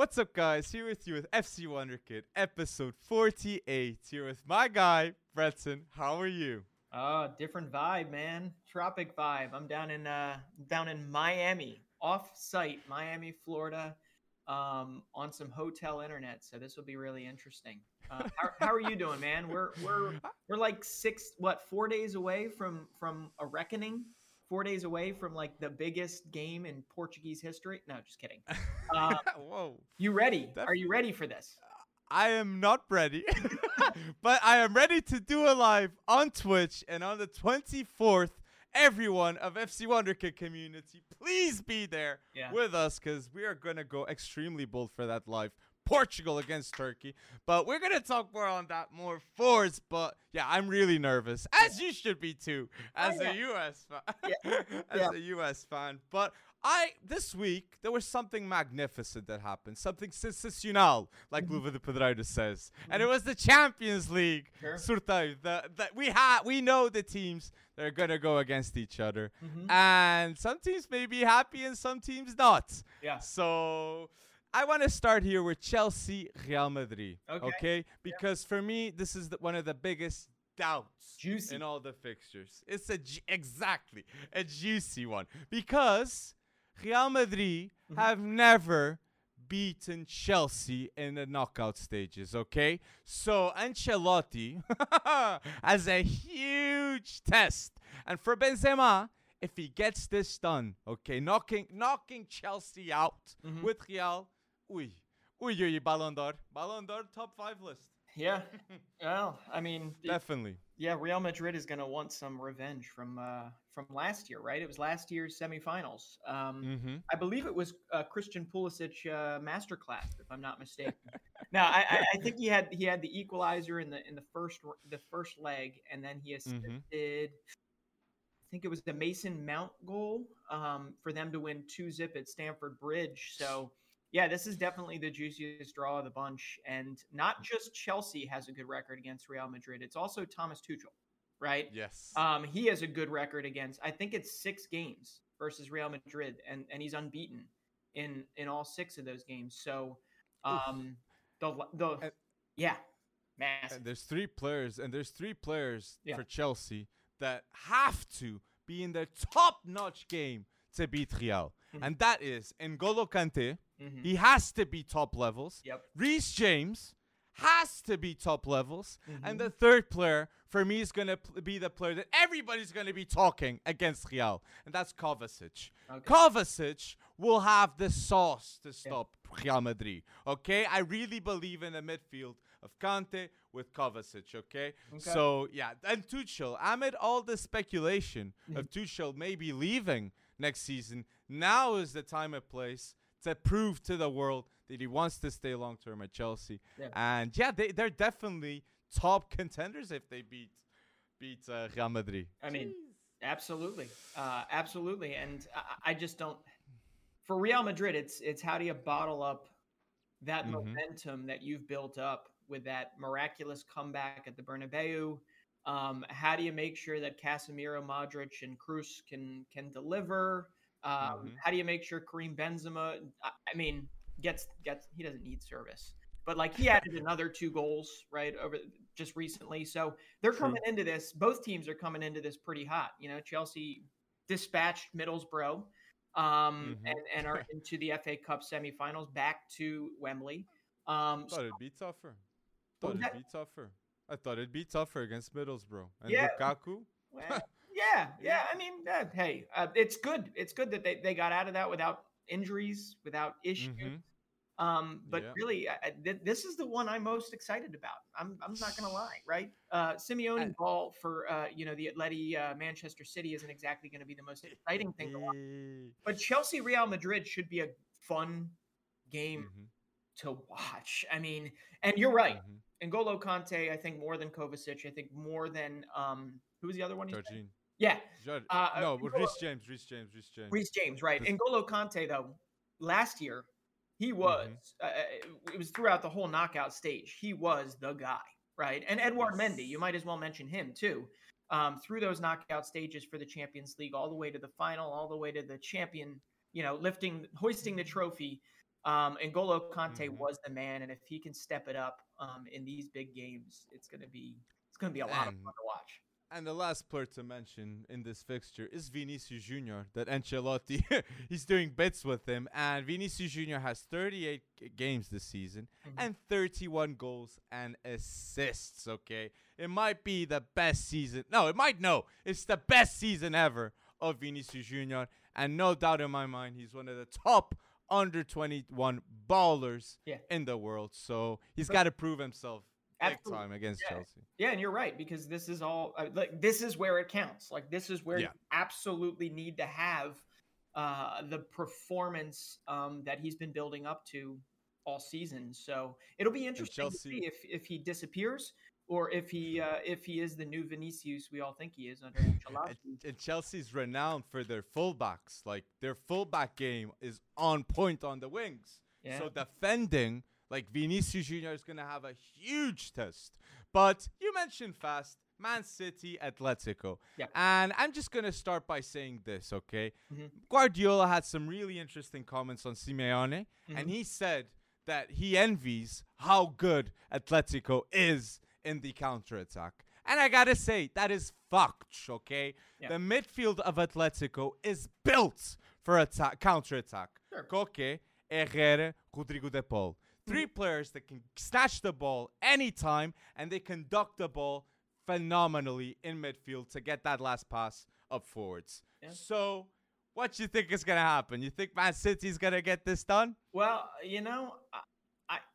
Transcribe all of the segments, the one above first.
What's up, guys? Here with you with FC Wonderkid, episode 48. Here with my guy, Bretson. How are you? Oh, different vibe, man. Tropic vibe. I'm down in uh down in Miami, off site, Miami, Florida, um, on some hotel internet. So this will be really interesting. Uh, how, how are you doing, man? We're we're we're like six, what, four days away from from a reckoning. Four days away from like the biggest game in Portuguese history. No, just kidding. Uh, Whoa. you ready? Are you ready for this? I am not ready, but I am ready to do a live on Twitch and on the 24th. Everyone of FC Wonderkid community, please be there Yeah. with us because we are going to go extremely bold for that live. Portugal against Turkey. But we're going to talk more on that more force. But yeah, I'm really nervous, as you should be too, as a US fan. Yeah. as Yeah. a US fan. But I this week there was something magnificent that happened, something sensacional, like Mm-hmm. Luva de Pedreiro says, and it was the Champions League Sure. sorteio. The, the we have we know the teams that are gonna go against each other, Mhm. and some teams may be happy and some teams not. Yeah. So. I want to start here with Chelsea Real Madrid. Okay. Because for me, this is the, one of the biggest doubts Juicy. in all the fixtures. It's a exactly a juicy one because Real Madrid Mhm. have never beaten Chelsea in the knockout stages. Okay, so Ancelotti has a huge test, and for Benzema. If he gets this done, okay, knocking knocking Chelsea out Mhm. with Real, uy, uy, uy, Ballon d'Or, Ballon d'Or top five list, Yeah. Well, I mean, it- definitely. yeah, Real Madrid is going to want some revenge from uh, from last year, right? It was last year's semifinals. Um, Mm-hmm. I believe it was uh, Christian Pulisic uh, masterclass, if I'm not mistaken. now, I, I, I think he had he had the equalizer in the in the first the first leg, and then he assisted. I think it was the Mason Mount goal um, for them to win two zip at Stamford Bridge. So. Yeah, this is definitely the juiciest draw of the bunch, and not just Chelsea has a good record against Real Madrid. It's also Thomas Tuchel, right? Yes. Um, he has a good record against. I think it's six games versus Real Madrid, and and he's unbeaten in in all six of those games. So, um, the the And- yeah, massive. and there's three players, and there's three players Yeah. for Chelsea that have to be in their top-notch game to beat Real, Mhm. and that is N'Golo Kante. Mhm. He has to be top levels. Yep. Reece James has to be top levels, Mhm. and the third player for me is gonna pl- be the player that everybody's gonna be talking against Real, and that's Kovacic. Okay. Kovacic will have the sauce to stop Real Madrid. Okay, I really believe in the midfield of Kante with Kovacic. Okay, Okay. so yeah, and Tuchel. Amid all the speculation Mm-hmm. of Tuchel maybe leaving next season, now is the time and place to prove to the world that he wants to stay long term at Chelsea. Yeah. And yeah, they they're definitely top contenders if they beat beat uh, Real Madrid. I mean, absolutely, uh, absolutely, and I, I just don't. For Real Madrid, it's it's how do you bottle up that Mhm. momentum that you've built up with that miraculous comeback at the Bernabeu. Um, how do you make sure that Casemiro, Modric, and Kroos can can deliver? Um, Mhm. How do you make sure Karim Benzema? I, I mean, gets gets he doesn't need service, but like he added another two goals right over just recently. So they're True. coming into this. Both teams are coming into this pretty hot. You know, Chelsea dispatched Middlesbrough, um, Mhm. and and are into the FA Cup semifinals back to Wembley. Um, Thought it'd be tougher. Thought it'd that? be tougher. I thought it'd be tougher against Middlesbrough and Yeah. Lukaku. Well, yeah, yeah. I mean, uh, hey, uh, it's good. It's good that they, they got out of that without injuries, without issues. Mhm. Um, but Yeah. really, I, I- th- this is the one I'm most excited about. I'm, I'm not gonna lie, right? Uh, Simeone And- ball for uh, you know the Atleti uh, Manchester City isn't exactly going to be the most exciting thing to watch. But Chelsea Real Madrid should be a fun game mhm, to watch. I mean, and you're right. mhm. N'Golo Kante, I think more than Kovacic. I think more than um, who was the other one? Jorginho. Yeah, Jor- Uh, no, N'Golo- Reece James, Reece James, Reece James. Reece James, right? N'Golo Kante, though, last year he was. Mm-hmm. Uh, it was throughout the whole knockout stage. He was the guy, right? And Edouard Yes. Mendy, you might as well mention him too. Um, through those knockout stages for the Champions League, all the way to the final, all the way to the champion. You know, lifting, hoisting the trophy. Um, N'Golo Kante Mhm. was the man, and if he can step it up um, in these big games, it's gonna be it's gonna be a lot of fun to watch. And the last player to mention in this fixture is Vinicius Junior. That Ancelotti, he's doing bits with him, and Vinicius Junior has 38 g- games this season Mhm. and 31 goals and assists. Okay, it might be the best season. No, it might no. It's the best season ever of Vinicius Junior, and no doubt in my mind, he's one of the top under 21 ballers Yeah. in the world. So he's got to prove himself big time against Yeah. Chelsea. Yeah, and you're right because this is all uh, like this is where it counts. Like this is where Yeah. you absolutely need to have uh, the performance um, that he's been building up to all season. So it'll be interesting to see if if he disappears or if he uh, if he is the new Vinicius we all think he is under Ancelotti. And, Chelsea's renowned for their fullbacks. Like their fullback game is on point on the wings. Yeah. So defending, like Vinicius Junior is gonna have a huge test. But you mentioned fast Man City, Atletico. Yeah. And I'm just gonna start by saying this, okay? Mhm. Guardiola had some really interesting comments on Simeone, Mhm. and he said that he envies how good Atletico is in the counterattack. And I gotta say, that is fucked, okay? Yeah. The midfield of Atletico is built for attack counterattack. Sure. Koke, Herrera, Rodrigo de Paul. Three mm. players that can snatch the ball anytime and they conduct the ball phenomenally in midfield to get that last pass up forwards. Yeah. So, what you think is gonna happen? You think Man City's gonna get this done? Well, you know,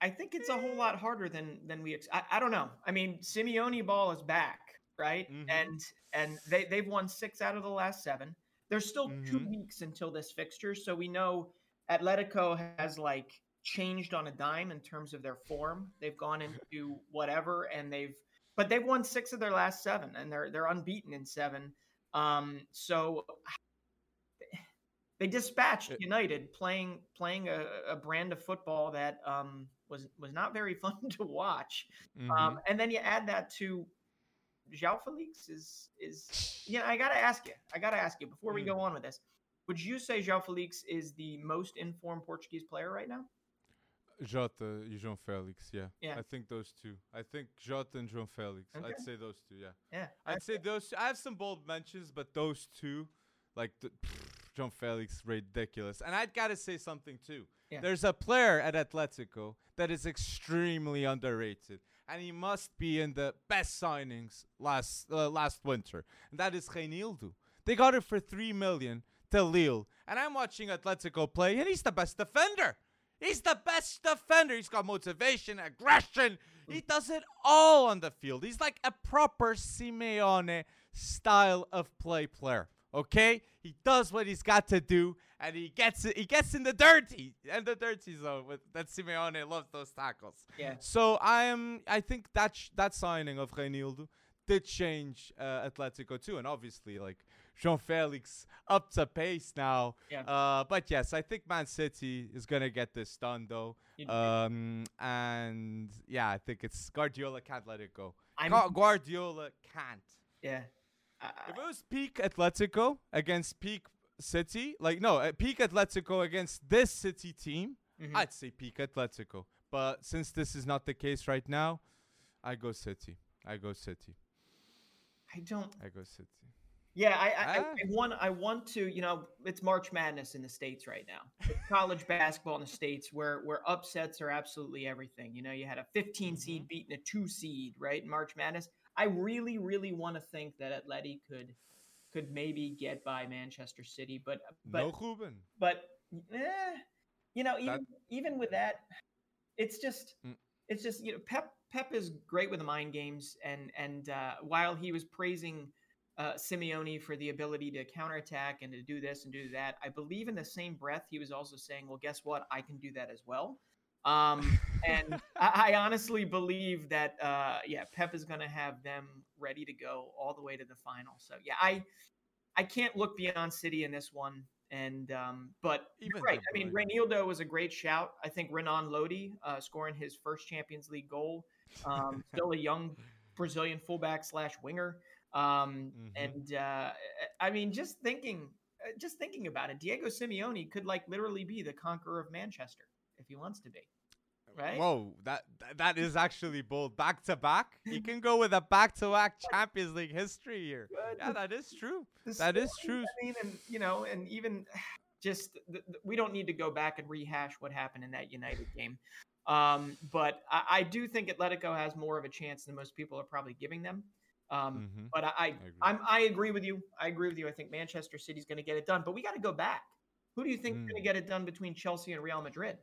I- think it's a whole lot harder than than we. Ex- I, I don't know. I mean, Simeone ball is back, right? Mhm. And and they they've won six out of the last seven. There's still two Mhm. weeks until this fixture, so we know Atletico has like changed on a dime in terms of their form. They've gone into whatever, and they've but they've won six of their last seven, and they're they're unbeaten in seven. Um, so they dispatched United playing playing a, a brand of football that um, was was not very fun to watch. Mm-hmm. Um, and then you add that to João Felix is is you know I gotta ask you I gotta ask you before we Mm. go on with this. Would you say João Felix is the most informed Portuguese player right now? Jota and João Felix, yeah. Yeah. I think those two. I think Jota and João Felix. Okay. I'd say those two, yeah. Yeah, I'd say those. I have some bold mentions, but those two, like the, João Felix, ridiculous. And I'd gotta say something too. Yeah. There's a player at Atletico that is extremely underrated, and he must be in the best signings last uh, last winter, and that is Reinildo. They got it for three million to Lille, and I'm watching Atletico play, and he's the best defender. He's the best defender. He's got motivation, aggression. He does it all on the field. He's like a proper Simeone style of play player. Okay? He does what he's got to do and he gets he gets in the dirty and the dirty zone with that Simeone loves those tackles. yeah. So I am I think that sh- that signing of Reinildo did change uh, Atletico too and obviously like João Felix up to pace now. Yeah. Uh, but yes, I think Man City is gonna get this done though. Um, and yeah, I think it's Guardiola can't let it go. I'm Gu- Guardiola can't. yeah. If it was peak Atletico against peak City, like no, uh, peak Atletico against this City team, Mhm. I'd say peak Atletico. But since this is not the case right now, I go City. I go City. I don't I go City. Yeah, I, I, I, Ah. I want I want to, you know, it's March Madness in the States right now. It's college basketball in the States where where upsets are absolutely everything. You know, you had a 15 seed Mm-hmm. beating a two seed, right? in March Madness. I really, really want to think that Atleti could could maybe get by Manchester City, but but no Ruben. but eh, you know, even even with that, it's just Mm. it's just you know Pep Pep is great with the mind games, and and uh, while he was praising uh, Simeone for the ability to counterattack and to do this and do that, I believe in the same breath he was also saying, well, guess what? I can do that as well. Um, and I, I honestly believe that uh, yeah, Pep is going to have them ready to go all the way to the final. So yeah, I I can't look beyond City in this one. And um, but Even right. I mean. Reinildo was a great shout. I think Renan Lodi uh, scoring his first Champions League goal. Um, still a young Brazilian fullback slash winger. Um, Mhm. And uh, I mean, just thinking, uh, just thinking about it, Diego Simeone could like literally be the conqueror of Manchester. if he wants to be. Right? Whoa, that that- is actually bold. Back to back, he can go with a back to back Champions League history here. Good. Yeah, that is true. The That is true. I mean, and you know, and even just th- th- we don't need to go back and rehash what happened in that United game. Um, but I, I do think Atletico has more of a chance than most people are probably giving them. Um, Mhm. But I, I, agree. I'm, I agree with you. I agree with you. I think Manchester City's going to get it done. But we got to go back. Who do you think is Mm. going to get it done between Chelsea and Real Madrid?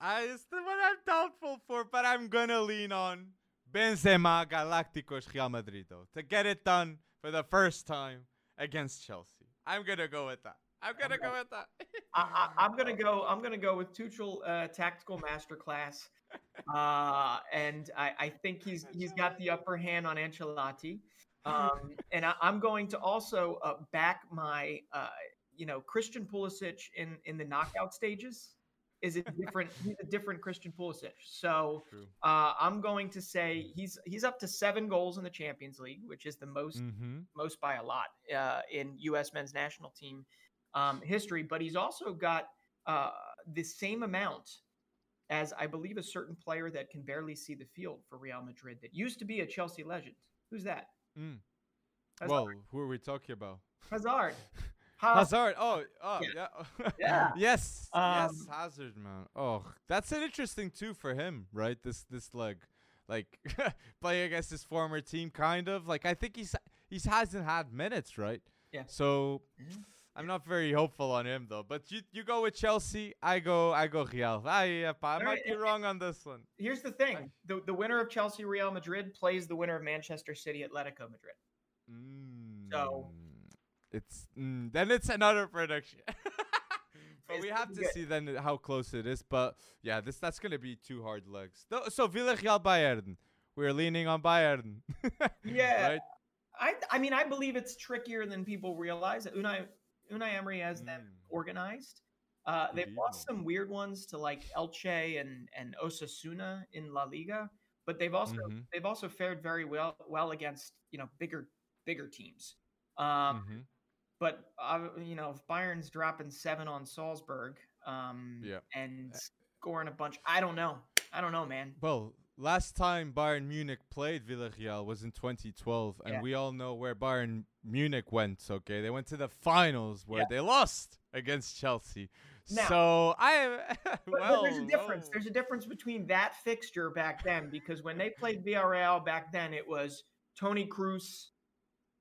I, it's the one I'm doubtful for, but I'm gonna lean on Benzema Galacticos Real Madrid though to get it done for the first time against Chelsea. I'm gonna go with that. I'm gonna go with that. I, I'm gonna go. I'm gonna go with Tuchel uh, tactical masterclass, uh, and I, I think he's he's got the upper hand on Ancelotti, um, and I, I'm going to also uh, back my uh, you know Christian Pulisic in in the knockout stages is a different he's a different Christian Pulisic. So uh, I'm going to say he's he's up to seven goals in the Champions League, which is the most Mm-hmm. most by a lot uh, in U.S. men's national team um, history. But he's also got uh, the same amount as I believe a certain player that can barely see the field for Real Madrid that used to be a Chelsea legend. Who's that? Mm. Well, who are we talking about? Hazard. Ha- Hazard. Oh, oh, yeah. Yeah. yes, yes, Um, Hazard, man. Oh, that's an interesting too for him, right? This this leg, like playing against his former team, kind of. Like I think he's he's hasn't had minutes, right? Yeah. So Mhm. I'm not very hopeful on him though. But you you go with Chelsea, I go I go Real. I, uh, I might be wrong on this one. Here's the thing: the the winner of Chelsea Real Madrid plays the winner of Manchester City Atletico Madrid. So- Mm, it's mm, then it's another prediction. but we have to see then how close it is. But yeah, this that's gonna be two hard legs. So Villarreal Bayern, we're leaning on Bayern. Yeah. Right? I I mean I believe it's trickier than people realize. Unai Unai Emery has them Mm. organized. Uh, they've lost some weird ones to like Elche and and Osasuna in La Liga, but they've also Mhm. they've also fared very well well against you know bigger bigger teams. Um, Mhm. But uh, you know if Bayern's dropping seven on Salzburg, um, Yeah. and scoring a bunch, I don't know. I don't know, man. Well, last time Bayern Munich played Villarreal was in 2012, and Yeah. we all know where Bayern Munich went. Okay, they went to the finals where Yeah. they lost against Chelsea. Now- so I But, but well, there's a difference. There's a difference between that fixture back then because when they played Villarreal back then, it was Toni Kroos,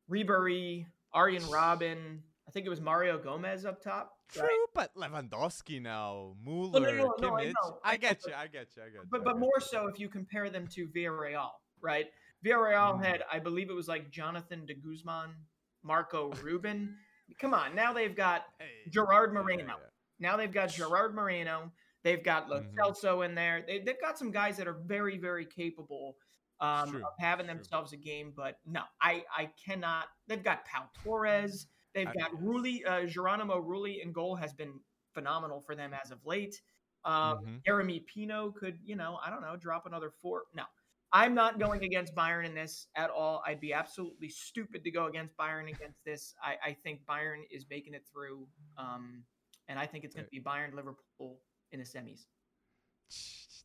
Ribery, Arjen Robben. I think it was Mario Gomez up top. True, right? but Lewandowski now, no, Mueller, no, no, I Kimmich. I I get you, I get you, I get you. But but more so if you compare them to Villarreal, right? Villarreal Mm. had, I believe it was like Jonathan de Guzman, Marco Ruben. Come on, now they've got Hey, Gerard yeah, Moreno. yeah. Now they've got Gerard Moreno. They've got Lo Mhm. Celso in there. They, they've got some guys that are very, very capable um, of having themselves a game. But no, I, I cannot. They've got Pau Torres. They've I- got Rulli. Uh, Geronimo Rulli in goal has been phenomenal for them as of late. Um, Mhm. Yeremy Pino could, you know, I don't know, drop another four. No, I'm not going against Bayern in this at all. I'd be absolutely stupid to go against Bayern against this. I, I think Bayern is making it through, um, and I think it's going to be Bayern Liverpool in the semis.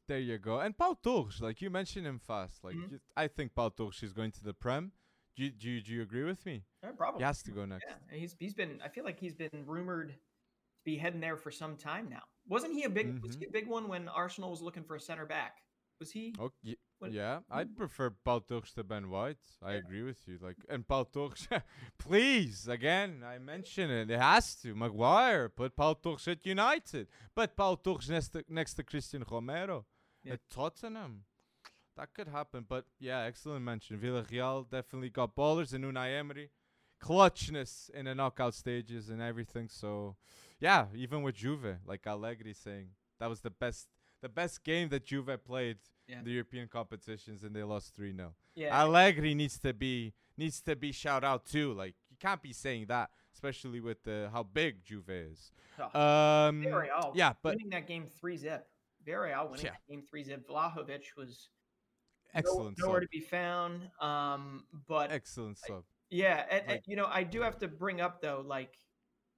There you go. And Pau Torres, like you mentioned him fast. Like Mhm. you, I think Pau Torres is going to the Prem. Do you, do you, do you agree with me? Yeah, probably. He has to go next. Yeah, he's he's been. I feel like he's been rumored to be heading there for some time now. Wasn't he a big? Mm-hmm. he a big one when Arsenal was looking for a center back? Was he? Oh, y- What- yeah. I'd prefer Pau Torres to Ben White. I agree with you. Like, and Pau Torres, please, again, I mention it. It has to. Maguire, put Pau Torres at United. But Pau Torres next to, next to Cristian Romero Yeah. at Tottenham. That could happen. But yeah, excellent mention. Villarreal definitely got ballers and Unai Emery. Clutchness in the knockout stages and everything. So, yeah, even with Juve, like Allegri saying, that was the best the best game that Juve played Yeah. in the European competitions and they lost 3 0. Yeah. Allegri needs to be needs to be shout out too. Like you can't be saying that, especially with the how big Juve is. Oh, Um yeah, but winning that game three zip. Villarreal winning Yeah. game three zip. Vlahovic was excellent nowhere to be found. Um, but Excellent sub. yeah, and, and, you know, I do have to bring up though, like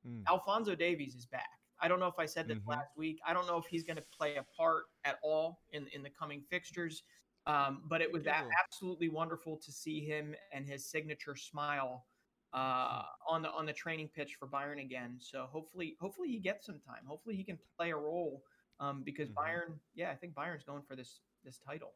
Mm. Alphonso Davies is back. I don't know if I said this Mhm. last week. I don't know if he's going to play a part at all in in the coming fixtures. Um, but it was he a- absolutely wonderful to see him and his signature smile uh, on the on the training pitch for Bayern again. So hopefully, hopefully he gets some time. Hopefully he can play a role um, because Mhm. Bayern, yeah, I think Bayern's going for this this title.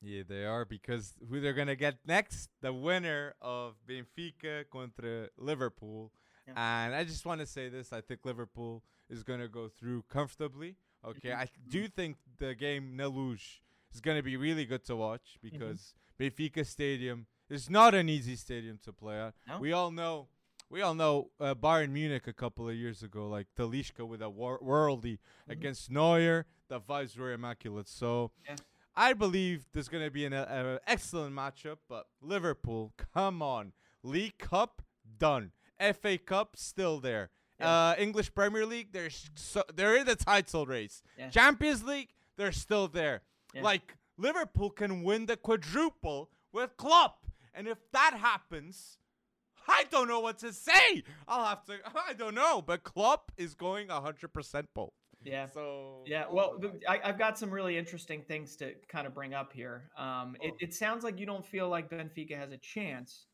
Yeah, they are because who they're gonna get next? The winner of Benfica contra Liverpool. Yeah. And I just want to say this: I think Liverpool is gonna go through comfortably. Okay, Mhm. I do think the game Neluge is gonna be really good to watch Mm-hmm. because Benfica Stadium is not an easy stadium to play at. No. We all know. We all know uh, Bayern Munich a couple of years ago, like Talishka with a wor- worldy Mhm. against Neuer. The vibes were immaculate. So Yeah. I believe there's going to be an uh, uh, excellent matchup. But Liverpool, come on, League Cup done, FA Cup still there. Yeah. Uh, English Premier League, they're so, they're in the title race. Yeah. Champions League, they're still there. Like Liverpool can win the quadruple with Klopp, and if that happens, I don't know what to say. I'll have to. I don't know, but Klopp is going hundred percent bold. Yeah. So Yeah, oh well. I, I've got some really interesting things to kind of bring up here. Um, it, Oh. it sounds like you don't feel like Benfica has a chance,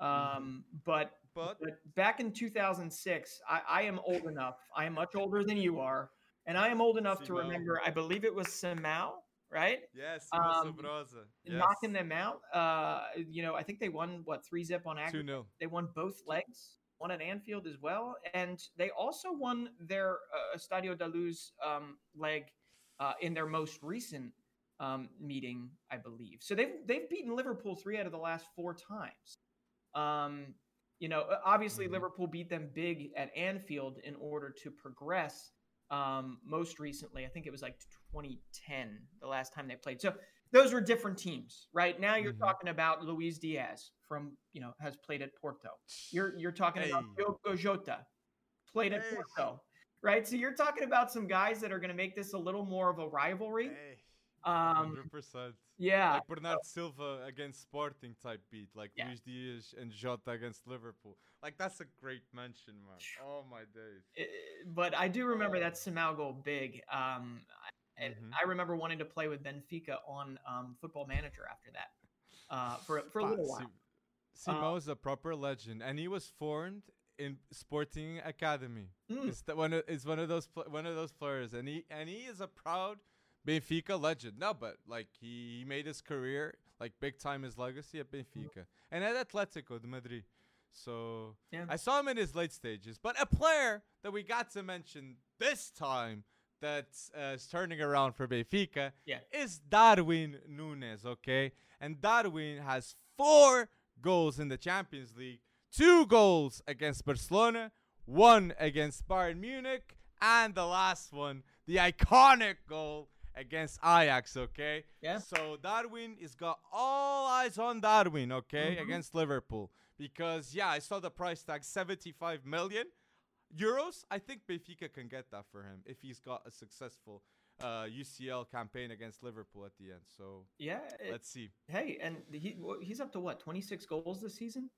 um, Mhm. but, but but back in 2006, I, I am old enough. I am much older than you are, and I am old enough to remember. I believe it was Simao, right? yes, Um, Sabrosa. Knocking them out. Uh, you know, I think they won what three zip on aggregate? two. 0 They won both legs, one at Anfield as well, and they also won their uh, Estadio da Luz um, leg uh, in their most recent um, meeting, I believe. So they've they've beaten Liverpool three out of the last four times. Um, you know, obviously Mhm. Liverpool beat them big at Anfield in order to progress. Um, most recently, I think it was like 2010, the last time they played. So those were different teams, right? Now you're Mhm. talking about Luis Diaz from, you know, has played at Porto. You're you're talking about Hey. Diogo Jota, played at Hey. Porto, right? So you're talking about some guys that are going to make this a little more of a rivalry. Hey, Um, 100%. yeah, like Bernard Silva against Sporting type beat, like Yeah. Luis Diaz and Jota against Liverpool. Like that's a great mention, man. Oh my days. But I do remember that Simao goal big. Um, I- and Mhm. I remember wanting to play with Benfica on um, Football Manager after that uh, for for a little while. Sim- Simão is a proper legend, and he was formed in Sporting Academy. Mm. It's the, one. Of, it's one of those one of those players, and he and he is a proud Benfica legend. No, but like he, he made his career like big time his legacy at Benfica and at Atletico de Madrid. So Yeah. I saw him in his late stages, but a player that we got to mention this time that's uh, turning around for Benfica Yeah. is Darwin Núñez, okay? And Darwin has four goals in the Champions League, two goals against Barcelona, one against Bayern Munich, and the last one, the iconic goal against Ajax, okay? Yeah. So Darwin is got all eyes on Darwin, okay, Mhm. against Liverpool. Because yeah, I saw the price tag 75 million euros. I think Benfica can get that for him if he's got a successful uh, UCL campaign against Liverpool at the end. So Yeah. it- let's see. hey, and he he's up to what 26 goals this season,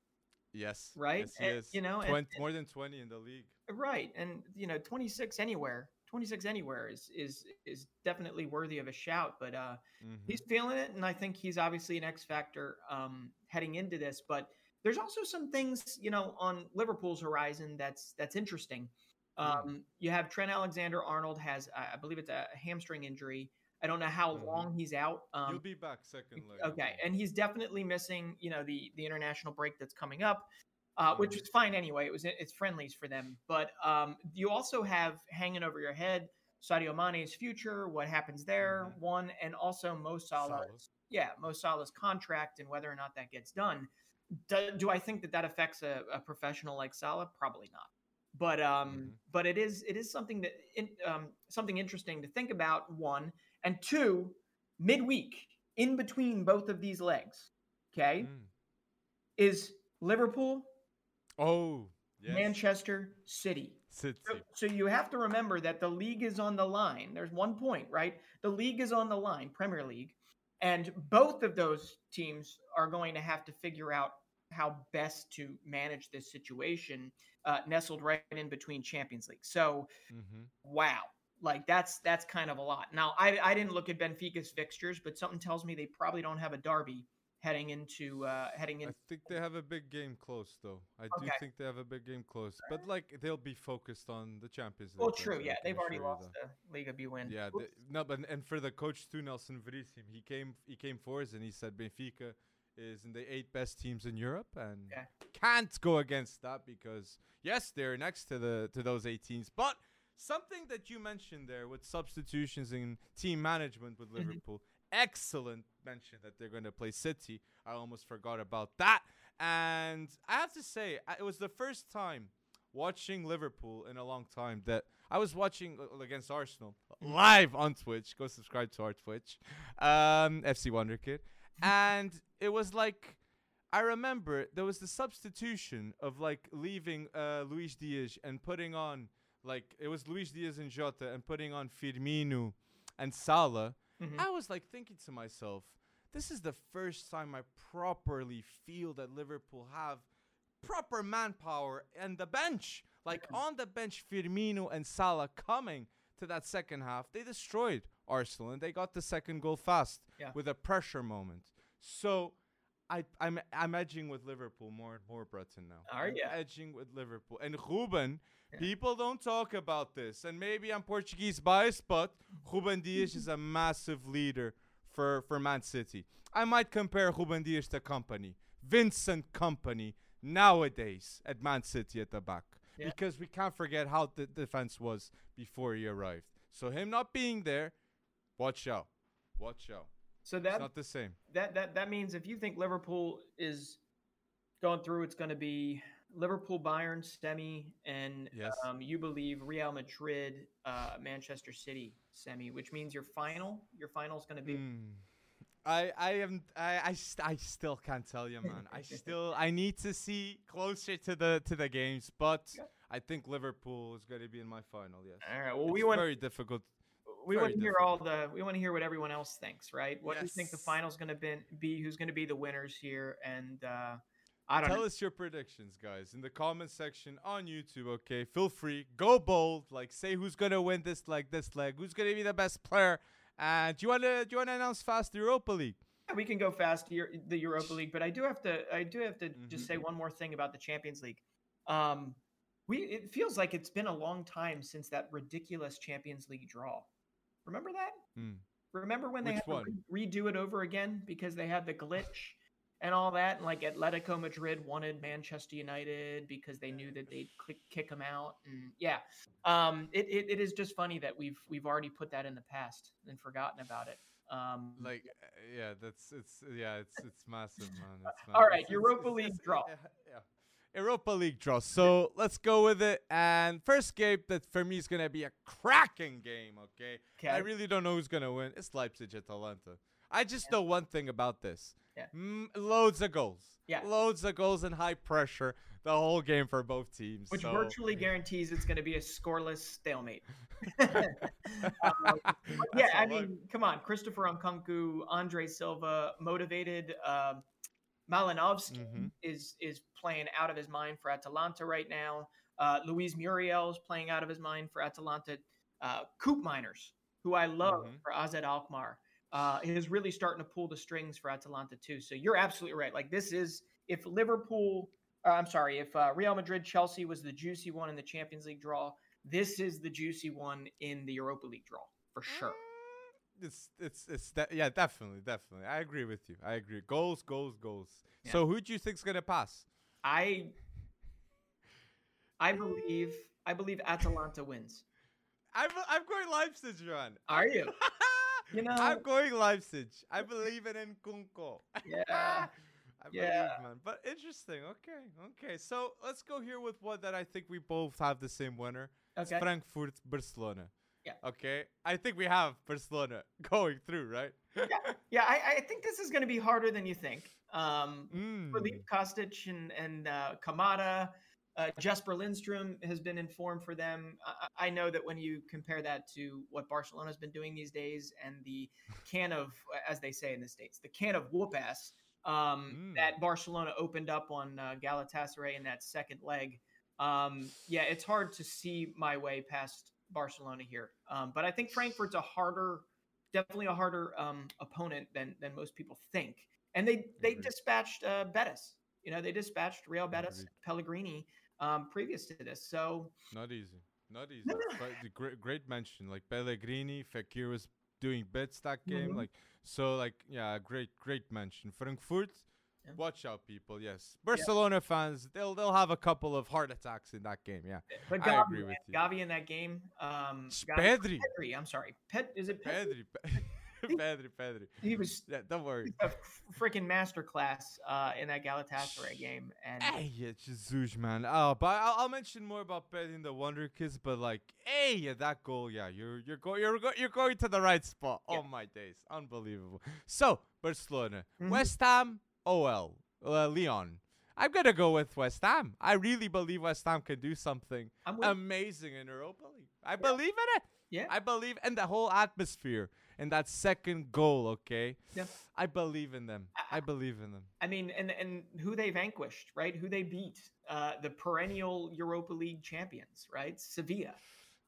Yes. Right? Yes, he And, is. you know, and- 20, more than 20 in the league. right? And you know, 26 anywhere, 26 anywhere is is is definitely worthy of a shout. But uh, Mhm. he's feeling it, and I think he's obviously an X factor um, heading into this. But there's also some things, you know, on Liverpool's horizon that's that's interesting. Mm. Um, you have Trent Alexander Arnold has, I I believe it's a hamstring injury. I don't know how Mhm. long he's out. Um, He'll be back second leg. okay, and he's definitely missing, you know, the the international break that's coming up, uh, which Mhm. is fine anyway. It was it's friendlies for them, but um, you also have hanging over your head Sadio Mane's future, what happens there, Mhm. one, and also Mo Salah's, Salah's. yeah, Mo Salah's contract and whether or not that gets done. Do, do I think that that affects a, a professional like Salah? Probably not. But um, Mhm. but it is it is something that in, um, something interesting to think about. One and two, midweek in between both of these legs, okay, Mm. is Liverpool, Oh, yes. Manchester City. City. So, so you have to remember that the league is on the line. There's one point, right? The league is on the line, Premier League, and both of those teams are going to have to figure out how best to manage this situation, uh, nestled right in between Champions League. So, Mm-hmm. wow, like that's that's kind of a lot. Now, I I didn't look at Benfica's fixtures, but something tells me they probably don't have a derby heading into uh, heading in. I think they have a big game close though. I do think they have a big game close, but like they'll be focused on the Champions League. Well, true, yeah, they've already lost that. the Liga B win. Yeah, Oops. the, no, but and for the coach too, Nelson Veríssimo, he came he came for us and he said Benfica is in the eight best teams in Europe and Okay. can't go against that because yes, they're next to the to those eight teams, but something that you mentioned there with substitutions and team management with Mhm. Liverpool, excellent mention that they're going to play City. I almost forgot about that, and I have to say it was the first time watching Liverpool in a long time that I was watching uh, against Arsenal live on Twitch. Go subscribe to our Twitch, um, FC Wonderkid, and it was like I remember there was the substitution of like leaving uh, Luis Diaz and putting on like it was Luis Diaz and Jota and putting on Firmino and Salah. Mhm. I was like thinking to myself, this is the first time I properly feel that Liverpool have proper manpower and the bench. Like on the bench, Firmino and Salah coming to that second half, they destroyed Arsenal and they got the second goal fast Yeah. with a pressure moment. So I, I'm I'm edging with Liverpool more and more, Breton now. Are I'm edging with Liverpool. And Ruben, Yeah. people don't talk about this. And maybe I'm Portuguese biased, but Ruben Dias is a massive leader for, for Man City. I might compare Ruben Dias to Kompany, Vincent Kompany, nowadays at Man City at the back. Yeah. Because we can't forget how the defense was before he arrived. So him not being there, watch out. Watch out. So It's that not the same. that that that means if you think Liverpool is going through, it's going to be Liverpool, Bayern, semi, and Yes. um, you believe Real Madrid, uh, Manchester City semi, which means your final, your final is going to be. Mm. I I am I I, I still can't tell you, man. I still I need to see closer to the to the games, but Yeah. I think Liverpool is going to be in my final. Yes. All right. Well, we It's want very difficult. we very want to hear all the we want to hear what everyone else thinks, right? What do you think the Yes. final's going to be, be? Who's going to be the winners here? And uh, I don't Tell know. us your predictions, guys, in the comment section on YouTube. Okay, feel free, go bold. Like, say who's gonna win this leg, this leg. Who's gonna be the best player? And do you wanna do you wanna announce fast the Europa League? we can go fast the Europa League, but I do have to I do have to just Mhm. say one more thing about the Champions League. Um, we it feels like it's been a long time since that ridiculous Champions League draw. Remember that? Hmm. Remember when they had one? to re- redo it over again because they had the glitch and all that, and like Atletico Madrid wanted Manchester United because they knew that they'd kick them out, and yeah, um, it, it it is just funny that we've we've already put that in the past and forgotten about it. Um, Like, uh, yeah, that's it's yeah, it's it's massive, man. It's All ma- right, it's- Europa it's- League it's- draw. Yeah. Europa League draw. So let's go with it. And first game that for me is gonna be a cracking game. Okay. okay. I really don't know who's gonna win. It's Leipzig at Atalanta. I just know one thing about this. Yeah. Mm, loads of goals. Yeah. Loads of goals and high pressure the whole game for both teams. which so- virtually guarantees it's going to be a scoreless stalemate. Um, yeah, I mean, come on, Christopher Nkunku, Andre Silva, motivated. Um, Malinovsky Mhm. is is playing out of his mind for Atalanta right now. Uh, Luis Muriel is playing out of his mind for Atalanta. Uh, Koopmeiners, who I love Mhm. for AZ Alkmaar, uh, is really starting to pull the strings for Atalanta too. So you're absolutely right. Like this is if Liverpool, uh, I'm sorry, if uh, Real Madrid Chelsea was the juicy one in the Champions League draw, this is the juicy one in the Europa League draw for sure. It's it's it's de- yeah, definitely, definitely. I agree with you. I agree. Goals, goals, goals. Yeah. So who do you think's gonna pass? I I believe I believe Atalanta wins. I'm I'm going Leipzig, Johan. Are you? You know, I'm going Leipzig. I believe in Nkunku. yeah. I Yeah. believe, man. But interesting. Okay, okay. So let's go here with one that I think we both have the same winner. It's Frankfurt, Barcelona. Yeah. Okay. I think we have Barcelona going through, right? Yeah, I, I think this is going to be harder than you think. Um, Mm. Filip Kostic and and uh, Kamada, uh, Jesper Lindstrom has been informed for them. I, I know that when you compare that to what Barcelona's been doing these days and the can of, as they say in the states, the can of whoop ass um, Mm. that Barcelona opened up on uh, Galatasaray in that second leg. Um, yeah, it's hard to see my way past Barcelona here. Um, but I think Frankfurt's a harder, definitely a harder um, opponent than than most people think. And they they dispatched uh, Betis. You know, they dispatched Real Betis. Pellegrini um, previous to this. So Not easy. Not easy. But the great, great mention. Like Pellegrini, Fekir was doing bits that game. Mhm. Like so, like yeah, great, great mention. Frankfurt, Yeah. watch out, people. Yes, Barcelona fans, they'll they'll have a couple of heart attacks in that game. Yeah, But I agree with you. Gavi in that game. Um, Gavi- Pedri, Pedri, I'm sorry. Pet is it Pedri? Pedri, Pedri, Pedri. He was Yeah, don't worry. a freaking masterclass uh, in that Galatasaray game, and Hey, yeah, Jesus, man. Oh, but I'll, I'll mention more about Pedri in the Wonder Kids. But like, hey, yeah, that goal, yeah, you're you're going you're go- you're going to the right spot. Yeah. Oh my days, unbelievable. So Barcelona, Mhm. West Ham, OL, uh, Lyon. I'm gonna go with West Ham. I really believe West Ham can do something amazing in Europa League. I believe in it. yeah, I believe in the whole atmosphere and that second goal. Okay. Yeah. I believe in them. I believe in them. I mean, and and who they vanquished, right? Who they beat, uh, the perennial Europa League champions, right? Sevilla.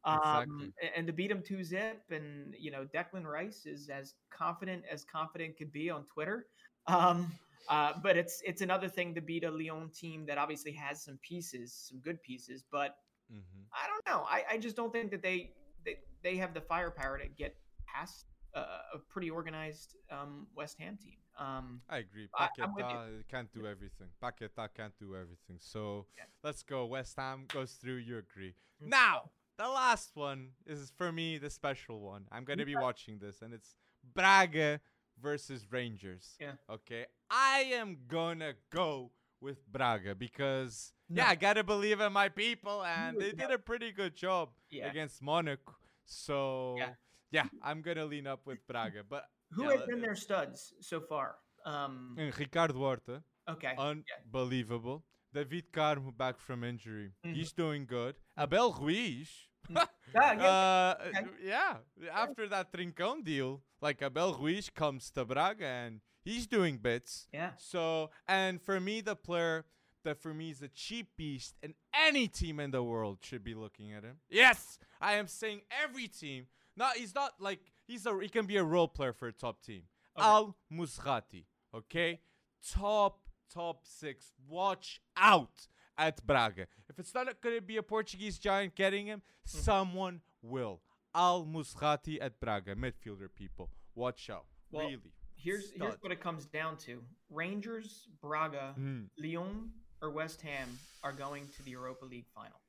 Um, Exactly. and to beat them two zip, and you know Declan Rice is as confident as confident could be on Twitter. Um, uh, but it's it's another thing to beat a Lyon team that obviously has some pieces, some good pieces, but Mm-hmm. I don't know. I, I just don't think that they, they they have the firepower to get past a pretty organized um, West Ham team. Um, I agree. I- I'm with you. Paqueta can't do everything. Paqueta can't do everything. So Yeah. let's go. West Ham goes through. You agree. Mm. Now, the last one is for me the special one. I'm going to be watching this, and it's Braga versus Rangers. Yeah. Okay. I am going to go with Braga because, No. yeah, I got to believe in my people, and they did a pretty good job yeah. against Monaco. So, Yeah. Yeah, I'm going to lean up with Braga. But Who yeah, has been their studs so far? Um, Ricardo Horta. okay. Unbelievable. David Carmo back from injury. Mhm. He's doing good. Abel Ruiz. Ah, yeah, uh, okay. yeah. After that Trincão deal, like Abel Ruiz comes to Braga and he's doing bits. yeah. So, and for me, the player that for me is a cheap beast, and any team in the world should be looking at him. Yes, I am saying every team. Not he's not like he's a he can be a role player for a top team. Okay. Al Musrati, okay, top top six. Watch out at Braga. If it's not going to be a Portuguese giant getting him, Mm-hmm. someone will. Al Musrati at Braga, midfielder people. Watch out. Well, really. Here's here's what it comes down to: Rangers, Braga, Mm. Lyon, or West Ham are going to the Europa League final,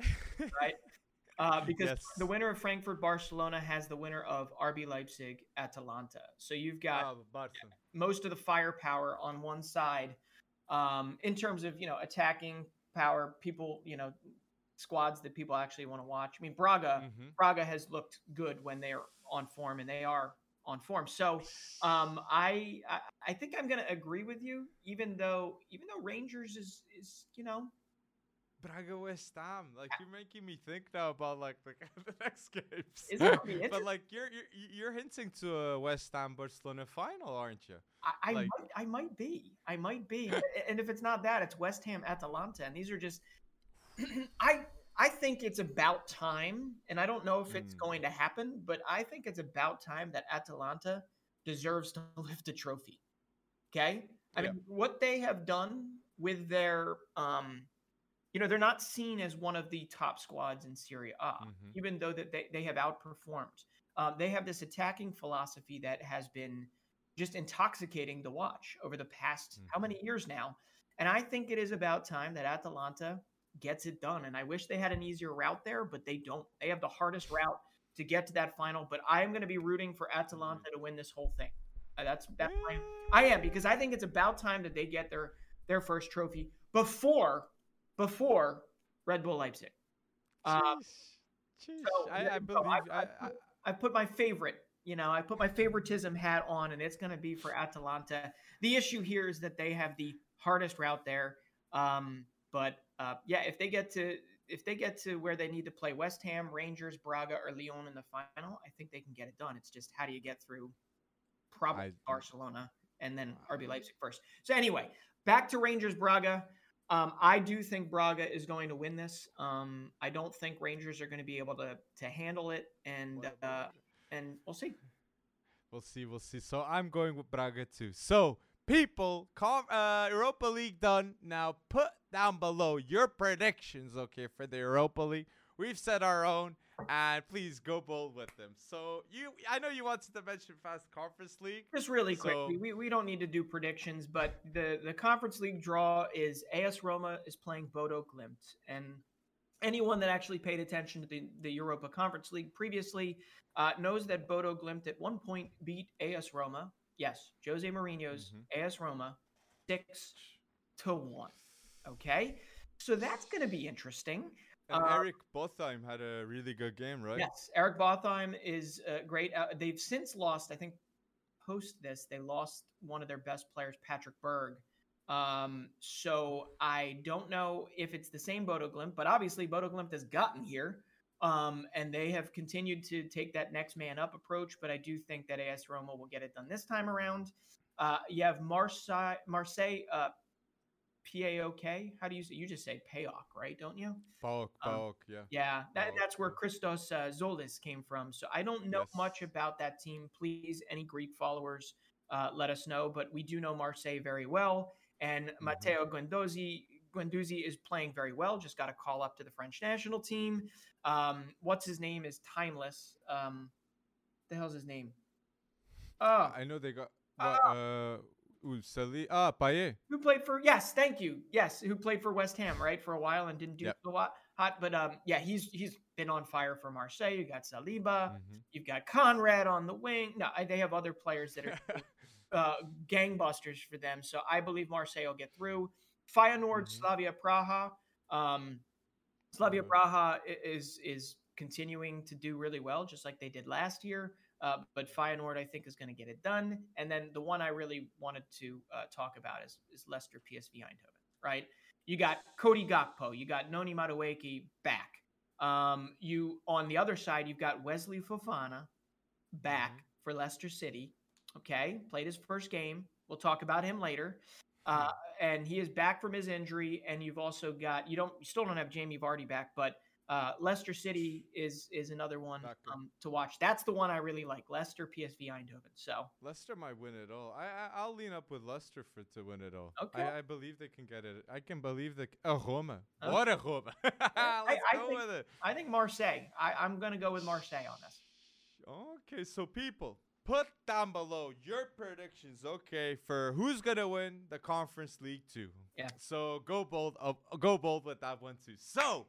right? Uh, because Yes. the winner of Frankfurt Barcelona has the winner of RB Leipzig Atalanta. So you've got Barca. most of the firepower on one side um, in terms of you know attacking power people you know squads that people actually want to watch i mean braga Mhm. braga has looked good when they're on form and they are on form so um, I, I i think i'm going to agree with you even though even though rangers is is you know Braga West Ham. Like you're making me think now about like the, the next games. But like you're you're you're hinting to a West Ham Barcelona final, aren't you? I, I Like- might, I might be. I might be. And if it's not that, it's West Ham Atalanta, and these are just. I I think it's about time, and I don't know if it's Mm. going to happen, but I think it's about time that Atalanta deserves to lift a trophy. Okay, I Yeah. mean what they have done with their um, you know, they're not seen as one of the top squads in Serie, A Mhm. even though that they, they have outperformed. Um, they have this attacking philosophy that has been just intoxicating to watch over the past how many years now. And I think it is about time that Atalanta gets it done. And I wish they had an easier route there, but they don't. They have the hardest route to get to that final. But I am going to be rooting for Atalanta to win this whole thing. Uh, that's that's I am because I think it's about time that they get their their first trophy before before Red Bull Leipzig. Uh, Jeez. Jeez. so, I, I believe. I- I, I I, put my favorite, you know, I put my favoritism hat on, and it's going to be for Atalanta. The issue here is that they have the hardest route there. Um, but uh, yeah, if they get to if they get to where they need to play West Ham, Rangers, Braga, or Lyon in the final, I think they can get it done. It's just how do you get through probably Barcelona and then RB Leipzig first. So anyway, back to Rangers Braga. Um, I do think Braga is going to win this. Um, I don't think Rangers are going to be able to to handle it, and uh, and we'll see. We'll see. We'll see. So I'm going with Braga too. So people, com- uh, Europa League done. Now put down below your predictions, okay, for the Europa League. We've set our own, and please go bold with them. So you, I know you wanted to mention fast Conference League. Just really quick, we, we don't need to do predictions, but the the Conference League draw is AS Roma is playing Bodo Glimt, and anyone that actually paid attention to the, the Europa Conference League previously uh, knows that Bodo Glimt at one point beat AS Roma. Yes, Jose Mourinho's mm-hmm. AS Roma, six to one. Okay, so that's going to be interesting. And uh, Erik Botheim had a really good game, right? Yes, Erik Botheim is uh, great. Uh, they've since lost, I think, post this, they lost one of their best players, Patrick Berg. Um, so I don't know if it's the same Bodo Glimt, but obviously Bodo Glimt has gotten here. Um, and they have continued to take that next man up approach, but I do think that AS Roma will get it done this time around. Uh, you have Marseille, Marseille uh, P-A-O-K. How do you say? You just say Paok, right? Don't you? Paok, Paok, um, yeah. Yeah, that, that's where Christos uh, Tzolis came from. So I don't know yes. much about that team. Please, any Greek followers, uh, let us know. But we do know Marseille very well, and mm-hmm. Matteo Guendouzi Guendouzi is playing very well. Just got a call up to the French national team. Um, what's his name is timeless. Um, the hell's his name? Oh, I know they got. What, uh, uh Ooh, Sali, ah, Payet. Who played for? Yes, thank you. Yes, who played for West Ham, right, for a while and didn't do yep. so hot. But um, yeah, he's he's been on fire for Marseille. You got Saliba. Mm-hmm. You've got Konrad on the wing. No, they have other players that are uh, gangbusters for them. So I believe Marseille will get through. Feyenoord, mm-hmm. Slavia Praha. Um, Slavia mm-hmm. Praha is is continuing to do really well, just like they did last year. Uh, but Feyenoord, I think, is going to get it done. And then the one I really wanted to uh, talk about is, is Leicester PSV Eindhoven, right? You got Cody Gakpo, you got Noni Madueke back. Um, you on the other side, you've got Wesley Fofana back mm-hmm. for Leicester City. Okay, played his first game. We'll talk about him later. Uh, and he is back from his injury. And you've also got you don't you still don't have Jamie Vardy back, but uh, Leicester City is is another one um, to watch. That's the one I really like. Leicester, PSV Eindhoven. So Leicester might win it all. I, I will lean up with Leicester for to win it all. Okay. I, I believe they can get it. I can believe the oh, Roma. Okay. What a Roma. Let's I, I go think, with it. I think Marseille. I, I'm gonna go with Marseille on this. Okay, so people, put down below your predictions, okay, for who's gonna win the Conference League two. Yeah. So go bold. Uh, go bold with that one too. So.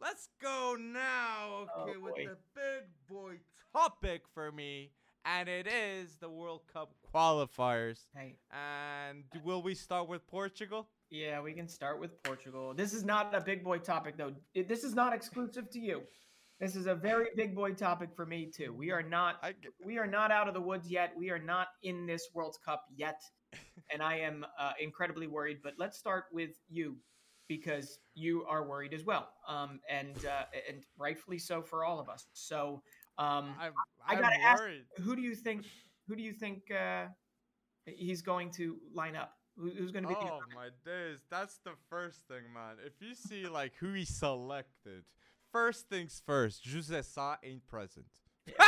Let's go now, okay, oh, with the big boy topic for me, and it is the World Cup qualifiers. Hey. And will we start with Portugal? Yeah, we can start with Portugal. This is not a big boy topic, though. This is not exclusive to you. This is a very big boy topic for me too. We are not we are not out of the woods yet. We are not in this World Cup yet, and I am uh, incredibly worried. But let's start with you, because you are worried as well, um, and uh, and rightfully so for all of us. So um, I'm, I'm i got to ask, who do you think? Who do you think uh, he's going to line up? who's going to be? Oh my days! That's the first thing, man. If you see like who he selected, first things first, José Sá ain't present.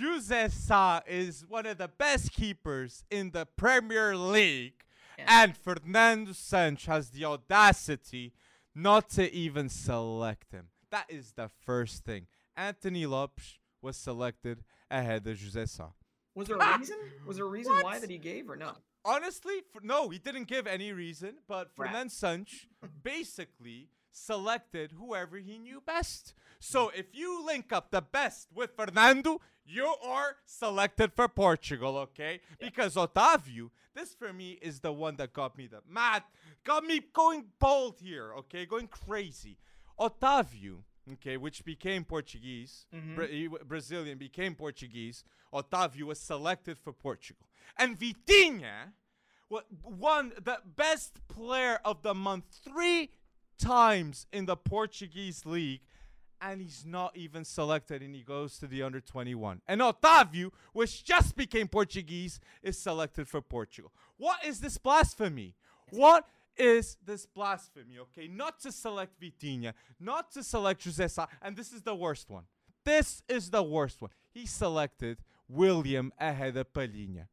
José Sá is one of the best keepers in the Premier League and Fernando Santos has the audacity not to even select him. That is the first thing. Anthony Lopes was selected ahead of José Sá. Was there a reason? Was there a reason what? why that he gave or no? Honestly, for, no, he didn't give any reason. But Fernando Santos basically selected whoever he knew best. So hmm. if you link up the best with Fernando, you are selected for Portugal, okay? Yeah. Because Otavio, this for me is the one that got me the mad, got me going bold here, okay? Going crazy. Otavio, okay, which became Portuguese, mm-hmm. Bra- Brazilian became Portuguese. Otavio was selected for Portugal. And Vitinha won the best player of the month three times in the Portuguese league and he's not even selected and he goes to the under 21. And Otavio, which just became Portuguese, is selected for Portugal. What is this blasphemy? What is this blasphemy? Okay, not to select Vitinha, not to select Jose Sa, and this is the worst one. This is the worst one. He selected William ahead of Palhinha.